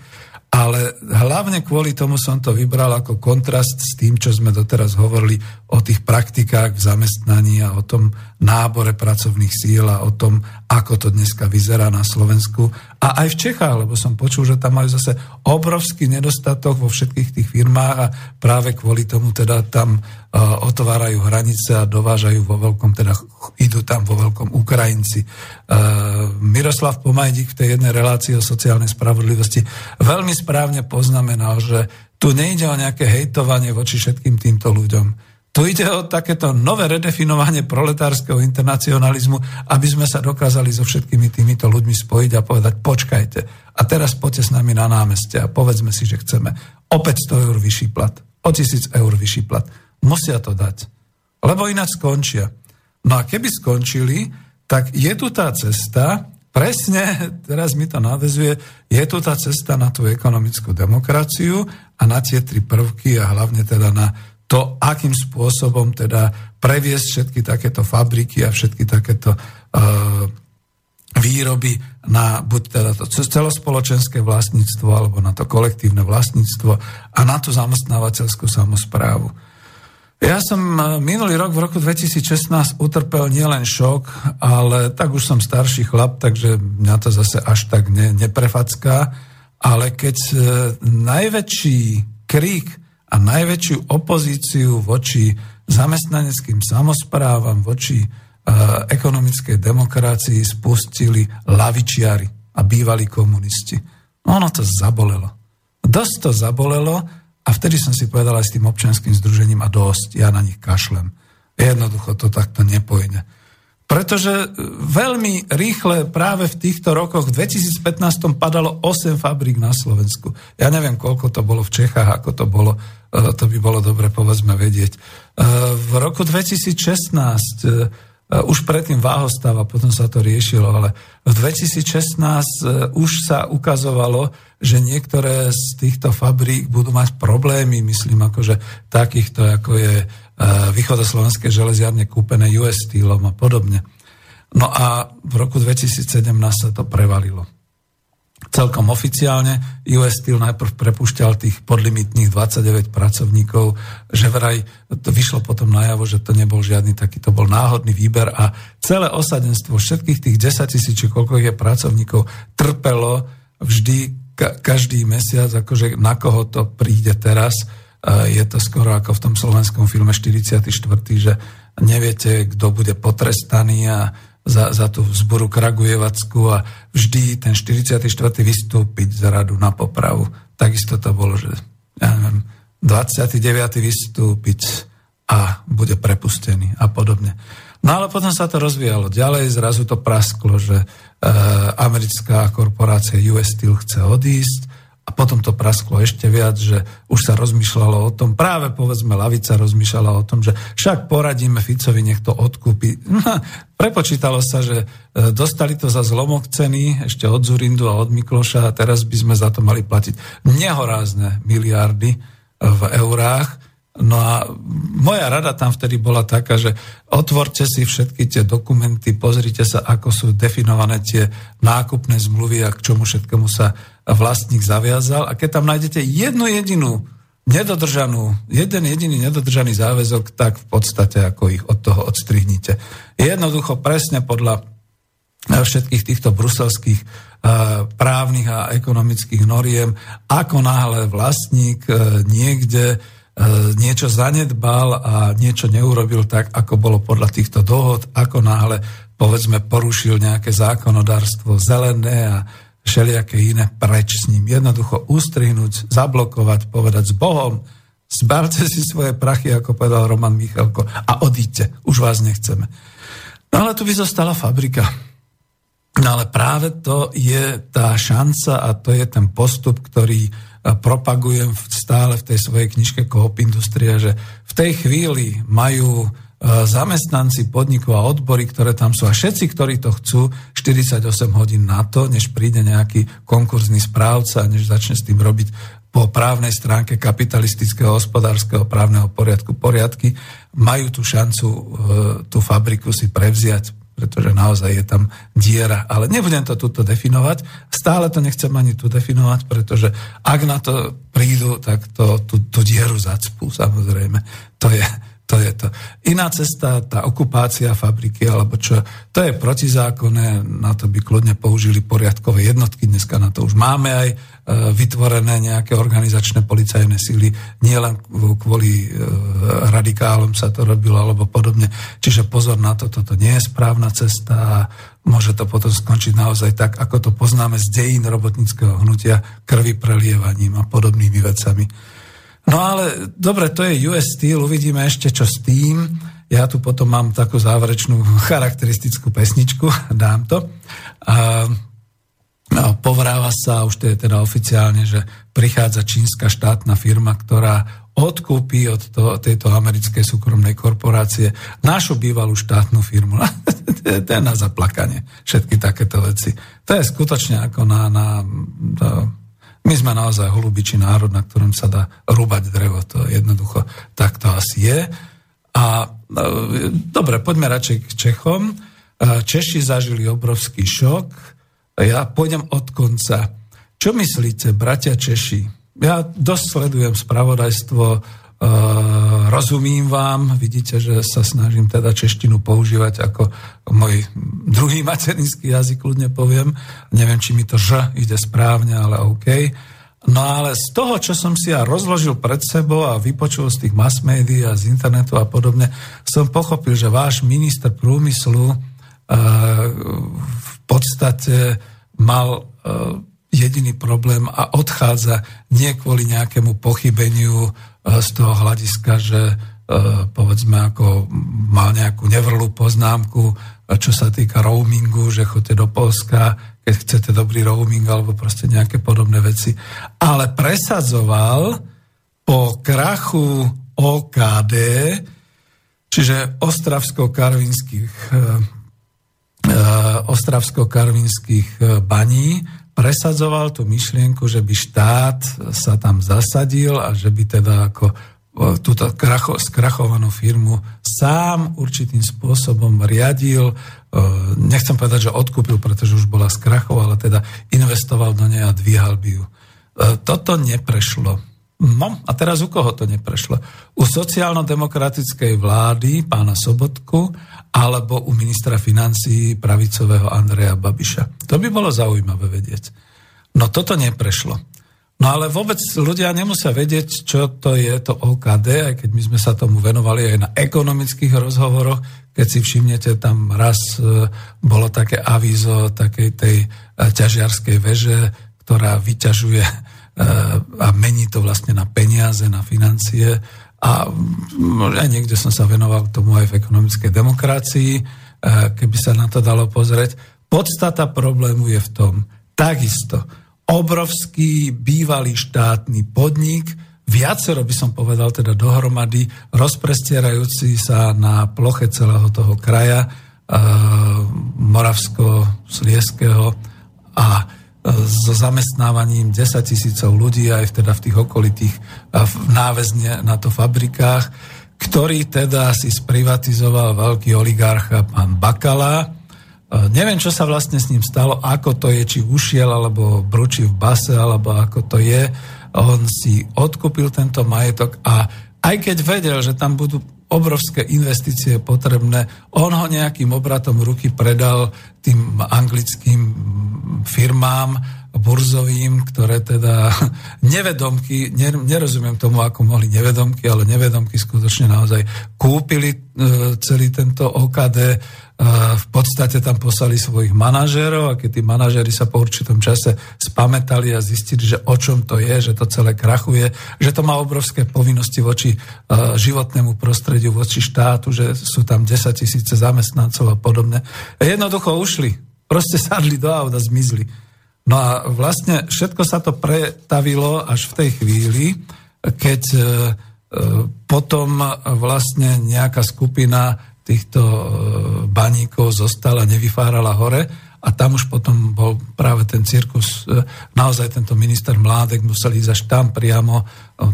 Ale hlavne kvôli tomu som to vybral ako kontrast s tým, čo sme doteraz hovorili o tých praktikách v zamestnaní a o tom nábore pracovných síl a o tom, ako to dneska vyzerá na Slovensku. A aj v Čechách, lebo som počul, že tam majú zase obrovský nedostatok vo všetkých tých firmách a práve kvôli tomu teda tam uh, otvárajú hranice a dovážajú vo veľkom, teda idú tam vo veľkom Ukrajinci. Uh, Miroslav Pomajdík v tej jednej relácii o sociálnej spravodlivosti veľmi správne poznamenal, že tu nejde o nejaké hejtovanie voči všetkým týmto ľuďom. Tu ide o takéto nové redefinovanie proletárskeho internacionalizmu, aby sme sa dokázali so všetkými týmito ľuďmi spojiť a povedať, počkajte, a teraz poďte s nami na námestie a povedzme si, že chceme o 500 eur vyšší plat, o 1000 eur vyšší plat. Musia to dať, lebo ináč skončia. No a keby skončili, tak je tu tá cesta, presne, teraz mi to navezuje, je tu tá cesta na tú ekonomickú demokraciu a na tie tri prvky a hlavne teda na to, akým spôsobom teda previesť všetky takéto fabriky a všetky takéto uh, výroby na buď teda to celospoločenské vlastníctvo alebo na to kolektívne vlastníctvo a na tú zamestnávateľskú samozprávu. Ja som e, minulý rok, v roku 2016, utrpel nielen šok, ale tak už som starší chlap, takže mňa to zase až tak ne, neprefacká, ale keď e, najväčší krík a najväčšiu opozíciu voči zamestnaneckým samozprávam, voči uh, ekonomickej demokracii spustili lavičiari a bývalí komunisti. No, ono to zabolelo. Dosť to zabolelo a vtedy som si povedal aj s tým občianským združením a dosť, ja na nich kašlem. Jednoducho to takto nepojde. Pretože e, veľmi rýchle práve v týchto rokoch, v 2015 padalo 8 fabrík na Slovensku. Ja neviem, koľko to bolo v Čechách, ako to bolo, e, to by bolo dobre povedzme vedieť. E, v roku 2016 už predtým váhostav a potom sa to riešilo, ale v 2016 už sa ukazovalo, že niektoré z týchto fabrík budú mať problémy, myslím akože takýchto, ako je východoslovenské železiarne kúpené US Steelom a podobne. No a v roku 2017 sa to prevalilo. Celkom oficiálne US Steel najprv prepušťal tých podlimitných 29 pracovníkov, že vraj to vyšlo potom najavo, že to nebol žiadny taký, to bol náhodný výber a celé osadenstvo všetkých tých 10 tisíc, koľko je pracovníkov, trpelo vždy ka- každý mesiac, akože na koho to príde teraz je to skoro ako v tom slovenskom filme 44., že neviete, kto bude potrestaný a za, za tú zboru Kragujevacku a vždy ten 44. vystúpiť z radu na popravu. Takisto to bolo, že ja neviem, 29. vystúpiť a bude prepustený a podobne. No ale potom sa to rozvíjalo ďalej, zrazu to prasklo, že e, americká korporácia US Steel chce odísť, a potom to prasklo ešte viac, že už sa rozmýšľalo o tom, práve povedzme Lavica rozmýšľala o tom, že však poradíme Ficovi, nech to odkúpi. No, prepočítalo sa, že e, dostali to za zlomok ceny ešte od Zurindu a od Mikloša a teraz by sme za to mali platiť nehorázne miliardy v eurách. No a moja rada tam vtedy bola taká, že otvorte si všetky tie dokumenty, pozrite sa, ako sú definované tie nákupné zmluvy a k čomu všetkému sa vlastník zaviazal a keď tam nájdete jednu jedinú nedodržanú, jeden jediný nedodržaný záväzok, tak v podstate ako ich od toho odstrihnite. Jednoducho presne podľa všetkých týchto bruselských právnych a ekonomických noriem, ako náhle vlastník e, niekde e, niečo zanedbal a niečo neurobil tak, ako bolo podľa týchto dohod, ako náhle povedzme porušil nejaké zákonodárstvo zelené a všelijaké iné, preč s ním. Jednoducho ustrihnúť, zablokovať, povedať s Bohom, zbavte si svoje prachy, ako povedal Roman Michalko, a odíďte, už vás nechceme. No ale tu by zostala fabrika. No ale práve to je tá šanca a to je ten postup, ktorý e, propagujem stále v tej svojej knižke Coop Industria, že v tej chvíli majú zamestnanci podnikov a odbory, ktoré tam sú a všetci, ktorí to chcú, 48 hodín na to, než príde nejaký konkurzný správca, než začne s tým robiť po právnej stránke kapitalistického hospodárskeho právneho poriadku poriadky, majú tú šancu e, tú fabriku si prevziať, pretože naozaj je tam diera. Ale nebudem to tuto definovať, stále to nechcem ani tu definovať, pretože ak na to prídu, tak to, tú, tú dieru zacpú, samozrejme. To je, to je to. Iná cesta, tá okupácia fabriky, alebo čo, to je protizákonné, na to by kľudne použili poriadkové jednotky, dneska na to už máme aj e, vytvorené nejaké organizačné policajné síly, nie len kvôli e, radikálom sa to robilo, alebo podobne. Čiže pozor na to, toto nie je správna cesta a môže to potom skončiť naozaj tak, ako to poznáme z dejín robotníckého hnutia, krvi prelievaním a podobnými vecami. No ale dobre, to je US Steel, uvidíme ešte čo s tým. Ja tu potom mám takú záverečnú charakteristickú pesničku, dám to. A, no, povráva sa, už to je teda oficiálne, že prichádza čínska štátna firma, ktorá odkúpi od to, tejto americkej súkromnej korporácie našu bývalú štátnu firmu. to je na zaplakanie, všetky takéto veci. To je skutočne ako na... na to, my sme naozaj holubičí národ, na ktorom sa dá rúbať drevo. To jednoducho tak to asi je. A no, dobre, poďme radšej k Čechom. E, Češi zažili obrovský šok. Ja pôjdem od konca. Čo myslíte, bratia Češi? ja dosť sledujem spravodajstvo, rozumím vám, vidíte, že sa snažím teda češtinu používať ako môj druhý materinský jazyk, kľudne poviem. Neviem, či mi to ž ide správne, ale OK. No ale z toho, čo som si ja rozložil pred sebou a vypočul z tých mass médií a z internetu a podobne, som pochopil, že váš minister prúmyslu uh, v podstate mal uh, jediný problém a odchádza nie kvôli nejakému pochybeniu z toho hľadiska, že e, povedzme ako mal nejakú nevrlú poznámku, e, čo sa týka roamingu, že chodte do Polska, keď chcete dobrý roaming alebo proste nejaké podobné veci. Ale presadzoval po krachu OKD, čiže ostravsko-karvinských ostravsko-karvinských baní, presadzoval tú myšlienku, že by štát sa tam zasadil a že by teda ako túto kracho, skrachovanú firmu sám určitým spôsobom riadil. Nechcem povedať, že odkúpil, pretože už bola skrachov, ale teda investoval do nej a dvíhal by ju. Toto neprešlo. No a teraz u koho to neprešlo? U sociálno-demokratickej vlády pána Sobotku alebo u ministra financí pravicového Andreja Babiša. To by bolo zaujímavé vedieť. No toto neprešlo. No ale vôbec ľudia nemusia vedieť, čo to je to OKD, aj keď my sme sa tomu venovali aj na ekonomických rozhovoroch. Keď si všimnete, tam raz e, bolo také avízo takej tej e, ťažiarskej veže, ktorá vyťažuje e, a mení to vlastne na peniaze, na financie a aj niekde som sa venoval tomu aj v ekonomickej demokracii, e, keby sa na to dalo pozrieť. Podstata problému je v tom, takisto, obrovský bývalý štátny podnik, viacero by som povedal teda dohromady, rozprestierajúci sa na ploche celého toho kraja, e, Moravsko-Slieského a so zamestnávaním 10 tisícov ľudí aj teda v tých okolitých náväzne na to fabrikách, ktorý teda si sprivatizoval veľký oligarcha pán Bakala. Neviem, čo sa vlastne s ním stalo, ako to je, či ušiel, alebo bručí v base, alebo ako to je. On si odkúpil tento majetok a aj keď vedel, že tam budú obrovské investície potrebné. On ho nejakým obratom ruky predal tým anglickým firmám burzovým, ktoré teda nevedomky, nerozumiem tomu, ako mohli nevedomky, ale nevedomky skutočne naozaj kúpili e, celý tento OKD v podstate tam poslali svojich manažérov a keď tí manažéri sa po určitom čase spametali a zistili, že o čom to je, že to celé krachuje, že to má obrovské povinnosti voči životnému prostrediu, voči štátu, že sú tam 10 tisíce zamestnancov a podobne. Jednoducho ušli, proste sadli do auta, zmizli. No a vlastne všetko sa to pretavilo až v tej chvíli, keď e, e, potom vlastne nejaká skupina týchto e, baníkov zostala, nevyfárala hore a tam už potom bol práve ten cirkus, e, naozaj tento minister Mládek musel ísť až tam priamo, e,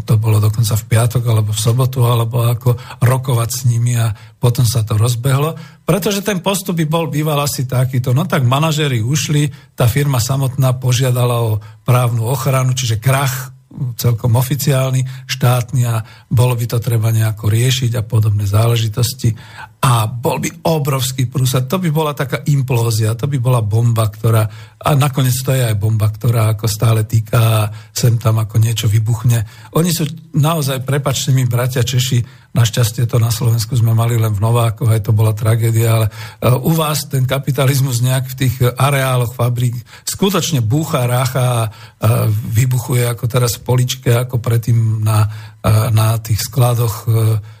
to bolo dokonca v piatok alebo v sobotu, alebo ako rokovať s nimi a potom sa to rozbehlo, pretože ten postup by bol býval asi takýto, no tak manažéri ušli, tá firma samotná požiadala o právnu ochranu, čiže krach celkom oficiálny, štátny a bolo by to treba nejako riešiť a podobné záležitosti. A bol by obrovský prúser. To by bola taká implózia, to by bola bomba, ktorá, a nakoniec to je aj bomba, ktorá ako stále týka sem tam ako niečo vybuchne. Oni sú naozaj, prepačte mi, bratia Češi, našťastie to na Slovensku sme mali len v Novákoch, aj to bola tragédia, ale e, u vás ten kapitalizmus nejak v tých areáloch fabrík skutočne búcha, rácha a vybuchuje ako teraz v poličke, ako predtým na, e, na tých skladoch e, E,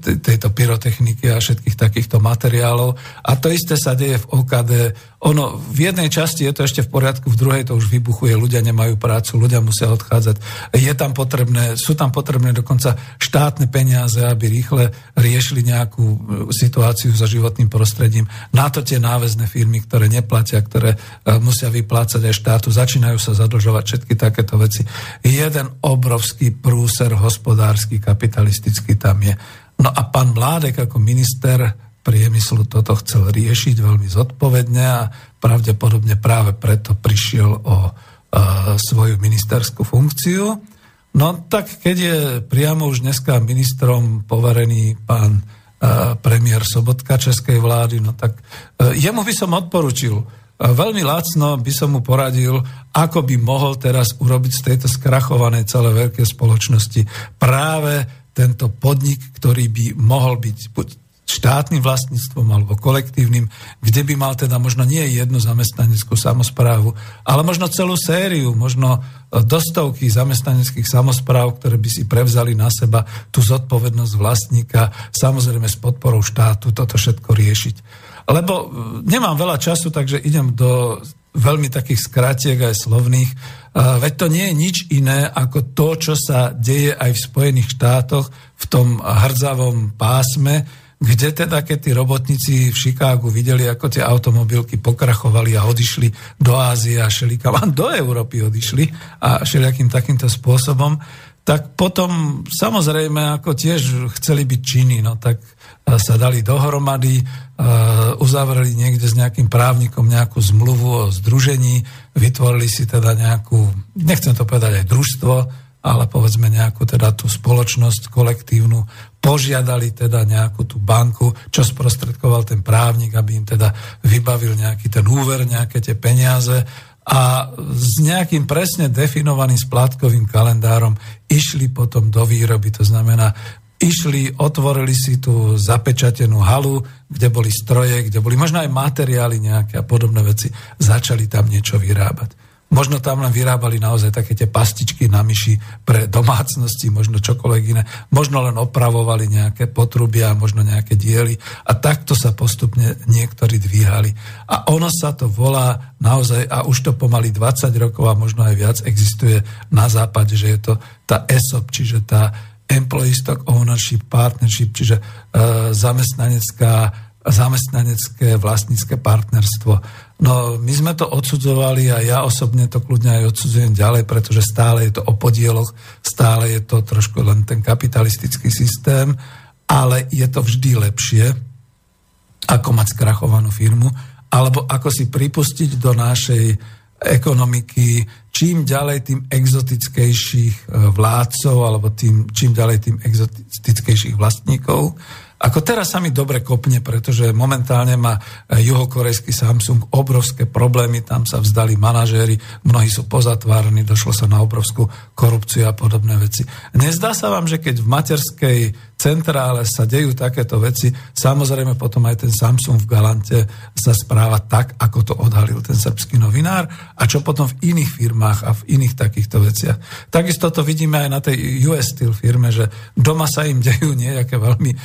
tejto pyrotechniky a všetkých takýchto materiálov. A to isté sa deje v OKD. Ono, v jednej časti je to ešte v poriadku, v druhej to už vybuchuje, ľudia nemajú prácu, ľudia musia odchádzať. Je tam potrebné, sú tam potrebné dokonca štátne peniaze, aby rýchle riešili nejakú e, situáciu so životným prostredím. Na to tie náväzné firmy, ktoré neplatia, ktoré e, musia vyplácať aj štátu, začínajú sa zadlžovať všetky takéto veci. Jeden obrovský prúser hospodársky, kapitalistický tam je. No a pán Mládek ako minister priemyslu toto chcel riešiť veľmi zodpovedne a pravdepodobne práve preto prišiel o e, svoju ministerskú funkciu. No tak keď je priamo už dneska ministrom poverený pán e, premiér Sobotka Českej vlády, no tak e, jemu by som odporučil, e, veľmi lacno by som mu poradil, ako by mohol teraz urobiť z tejto skrachovanej celé veľké spoločnosti práve tento podnik, ktorý by mohol byť buď štátnym vlastníctvom alebo kolektívnym, kde by mal teda možno nie jednu zamestnaneckú samozprávu, ale možno celú sériu, možno e, dostovky zamestnaneckých samozpráv, ktoré by si prevzali na seba tú zodpovednosť vlastníka, samozrejme s podporou štátu toto všetko riešiť. Lebo e, nemám veľa času, takže idem do veľmi takých skratiek aj slovných. Veď to nie je nič iné ako to, čo sa deje aj v Spojených štátoch v tom hrdzavom pásme, kde teda, keď tí robotníci v Chicagu videli, ako tie automobilky pokrachovali a odišli do Ázie a šelikam, do Európy odišli a všelijakým takýmto spôsobom, tak potom samozrejme ako tiež chceli byť činy, no tak sa dali dohromady, uzavreli niekde s nejakým právnikom nejakú zmluvu o združení, vytvorili si teda nejakú, nechcem to povedať aj družstvo, ale povedzme nejakú teda tú spoločnosť kolektívnu, požiadali teda nejakú tú banku, čo sprostredkoval ten právnik, aby im teda vybavil nejaký ten úver, nejaké tie peniaze a s nejakým presne definovaným splátkovým kalendárom išli potom do výroby. To znamená, išli, otvorili si tú zapečatenú halu, kde boli stroje, kde boli možno aj materiály nejaké a podobné veci, začali tam niečo vyrábať. Možno tam len vyrábali naozaj také tie pastičky na myši pre domácnosti, možno čokoľvek iné. Možno len opravovali nejaké potrubia, možno nejaké diely a takto sa postupne niektorí dvíhali. A ono sa to volá naozaj, a už to pomaly 20 rokov a možno aj viac existuje na západe, že je to tá ESOP, čiže tá Employee Stock Ownership Partnership, čiže e, zamestnanecká, zamestnanecké vlastnícke partnerstvo. No my sme to odsudzovali a ja osobne to kľudne aj odsudzujem ďalej, pretože stále je to o podieloch, stále je to trošku len ten kapitalistický systém, ale je to vždy lepšie, ako mať skrachovanú firmu, alebo ako si pripustiť do našej ekonomiky čím ďalej tým exotickejších e, vládcov alebo tým, čím ďalej tým exotickejších vlastníkov. Ako teraz sa mi dobre kopne, pretože momentálne má e, juhokorejský Samsung obrovské problémy, tam sa vzdali manažéri, mnohí sú pozatvárení, došlo sa na obrovskú korupciu a podobné veci. Nezdá sa vám, že keď v materskej centrále sa dejú takéto veci, samozrejme potom aj ten Samsung v Galante sa správa tak, ako to odhalil ten srbský novinár a čo potom v iných firmách a v iných takýchto veciach. Takisto to vidíme aj na tej US Steel firme, že doma sa im dejú nejaké veľmi e,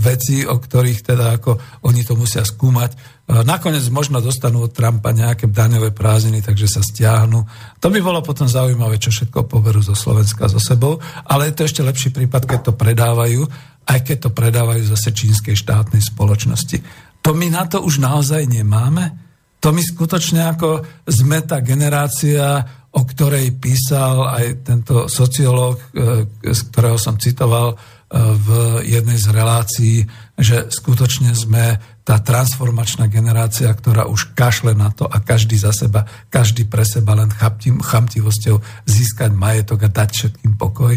veci, o ktorých teda ako oni to musia skúmať Nakoniec možno dostanú od Trumpa nejaké daňové prázdniny, takže sa stiahnu. To by bolo potom zaujímavé, čo všetko poberú zo Slovenska so sebou, ale je to ešte lepší prípad, keď to predávajú, aj keď to predávajú zase čínskej štátnej spoločnosti. To my na to už naozaj nemáme? To my skutočne ako sme tá generácia, o ktorej písal aj tento sociológ, e, z ktorého som citoval e, v jednej z relácií, že skutočne sme tá transformačná generácia, ktorá už kašle na to a každý za seba, každý pre seba len chamtivosťou získať majetok a dať všetkým pokoj.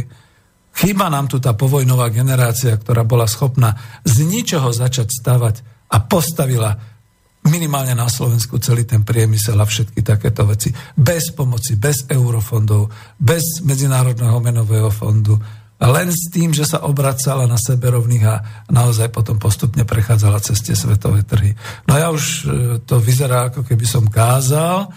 Chýba nám tu tá povojnová generácia, ktorá bola schopná z ničoho začať stavať a postavila minimálne na Slovensku celý ten priemysel a všetky takéto veci. Bez pomoci, bez eurofondov, bez Medzinárodného menového fondu, len s tým, že sa obracala na sebe rovných a naozaj potom postupne prechádzala cez tie svetové trhy. No ja už e, to vyzerá, ako keby som kázal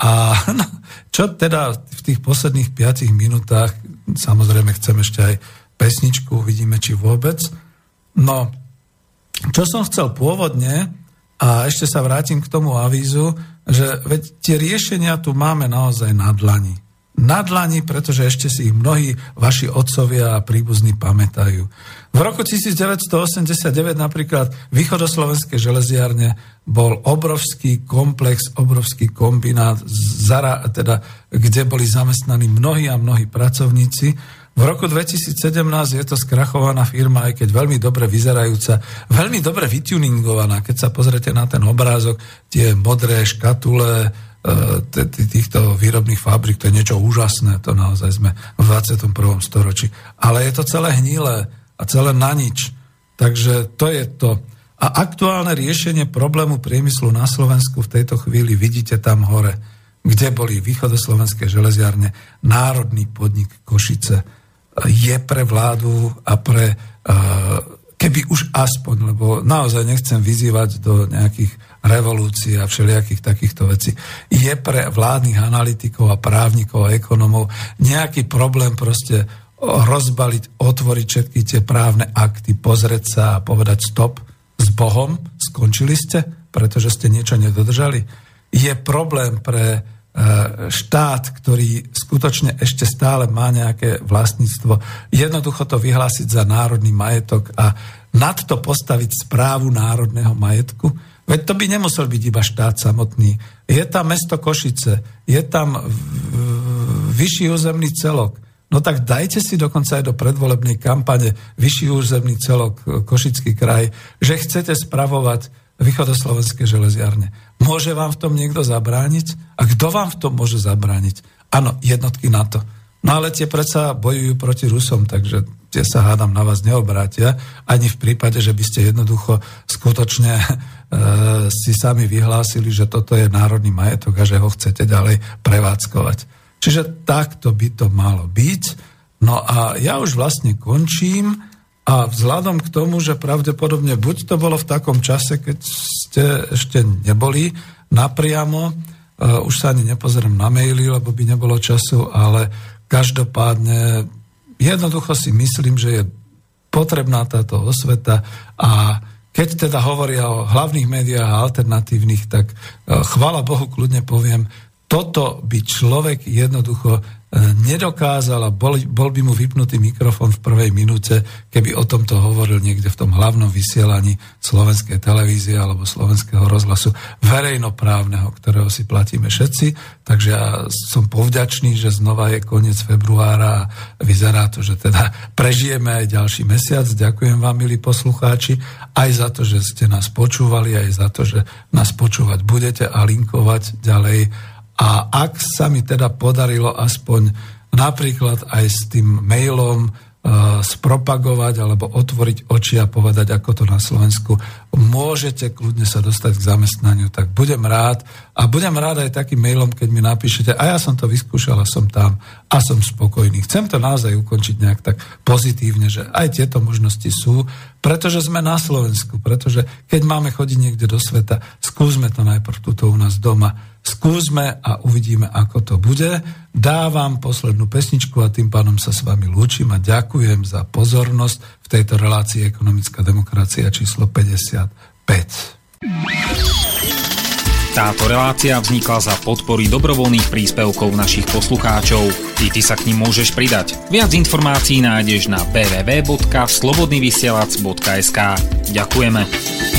a no, čo teda v tých posledných 5 minútach, samozrejme chcem ešte aj pesničku, uvidíme či vôbec. No, čo som chcel pôvodne, a ešte sa vrátim k tomu avízu, že veď tie riešenia tu máme naozaj na dlani. Na dlani, pretože ešte si ich mnohí vaši otcovia a príbuzní pamätajú. V roku 1989 napríklad východoslovenské železiarne bol obrovský komplex, obrovský kombinát, zara, teda, kde boli zamestnaní mnohí a mnohí pracovníci v roku 2017 je to skrachovaná firma, aj keď veľmi dobre vyzerajúca, veľmi dobre vytuningovaná. Keď sa pozrete na ten obrázok, tie modré škatule týchto výrobných fabrik, to je niečo úžasné, to naozaj sme v 21. storočí. Ale je to celé hnilé a celé na nič. Takže to je to. A aktuálne riešenie problému priemyslu na Slovensku v tejto chvíli vidíte tam hore, kde boli východoslovenské železiarne, národný podnik Košice, je pre vládu a pre, keby už aspoň, lebo naozaj nechcem vyzývať do nejakých revolúcií a všelijakých takýchto vecí. Je pre vládnych analytikov a právnikov a ekonomov nejaký problém proste rozbaliť, otvoriť všetky tie právne akty, pozrieť sa a povedať stop s Bohom, skončili ste, pretože ste niečo nedodržali. Je problém pre E, štát, ktorý skutočne ešte stále má nejaké vlastníctvo, jednoducho to vyhlásiť za národný majetok a nad to postaviť správu národného majetku, veď to by nemusel byť iba štát samotný. Je tam mesto Košice, je tam vyšší územný celok, No tak dajte si dokonca aj do predvolebnej kampane vyšší územný celok Košický kraj, že chcete spravovať východoslovenské železiarne. Môže vám v tom niekto zabrániť? A kto vám v tom môže zabrániť? Áno, jednotky NATO. No ale tie predsa bojujú proti Rusom, takže tie sa hádam na vás neobrátia, ani v prípade, že by ste jednoducho skutočne e, si sami vyhlásili, že toto je národný majetok a že ho chcete ďalej prevádzkovať. Čiže takto by to malo byť. No a ja už vlastne končím a vzhľadom k tomu, že pravdepodobne buď to bolo v takom čase, keď ste ešte neboli napriamo, uh, už sa ani nepozerám na maily, lebo by nebolo času, ale každopádne jednoducho si myslím, že je potrebná táto osveta a keď teda hovoria o hlavných médiách a alternatívnych, tak uh, chvala Bohu, kľudne poviem, toto by človek jednoducho nedokázal a bol, bol by mu vypnutý mikrofón v prvej minúte, keby o tomto hovoril niekde v tom hlavnom vysielaní slovenskej televízie alebo slovenského rozhlasu verejnoprávneho, ktorého si platíme všetci. Takže ja som povďačný, že znova je koniec februára a vyzerá to, že teda prežijeme aj ďalší mesiac. Ďakujem vám, milí poslucháči, aj za to, že ste nás počúvali, aj za to, že nás počúvať budete a linkovať ďalej a ak sa mi teda podarilo aspoň napríklad aj s tým mailom uh, spropagovať alebo otvoriť oči a povedať, ako to na Slovensku, môžete kľudne sa dostať k zamestnaniu, tak budem rád. A budem rád aj takým mailom, keď mi napíšete, a ja som to vyskúšal a som tam a som spokojný. Chcem to naozaj ukončiť nejak tak pozitívne, že aj tieto možnosti sú, pretože sme na Slovensku, pretože keď máme chodiť niekde do sveta, skúsme to najprv tuto u nás doma skúsme a uvidíme, ako to bude. Dávam poslednú pesničku a tým pánom sa s vami lúčim a ďakujem za pozornosť v tejto relácii Ekonomická demokracia číslo 55. Táto relácia vznikla za podpory dobrovoľných príspevkov našich poslucháčov. I ty sa k ním môžeš pridať. Viac informácií nájdeš na www.slobodnyvysielac.sk Ďakujeme.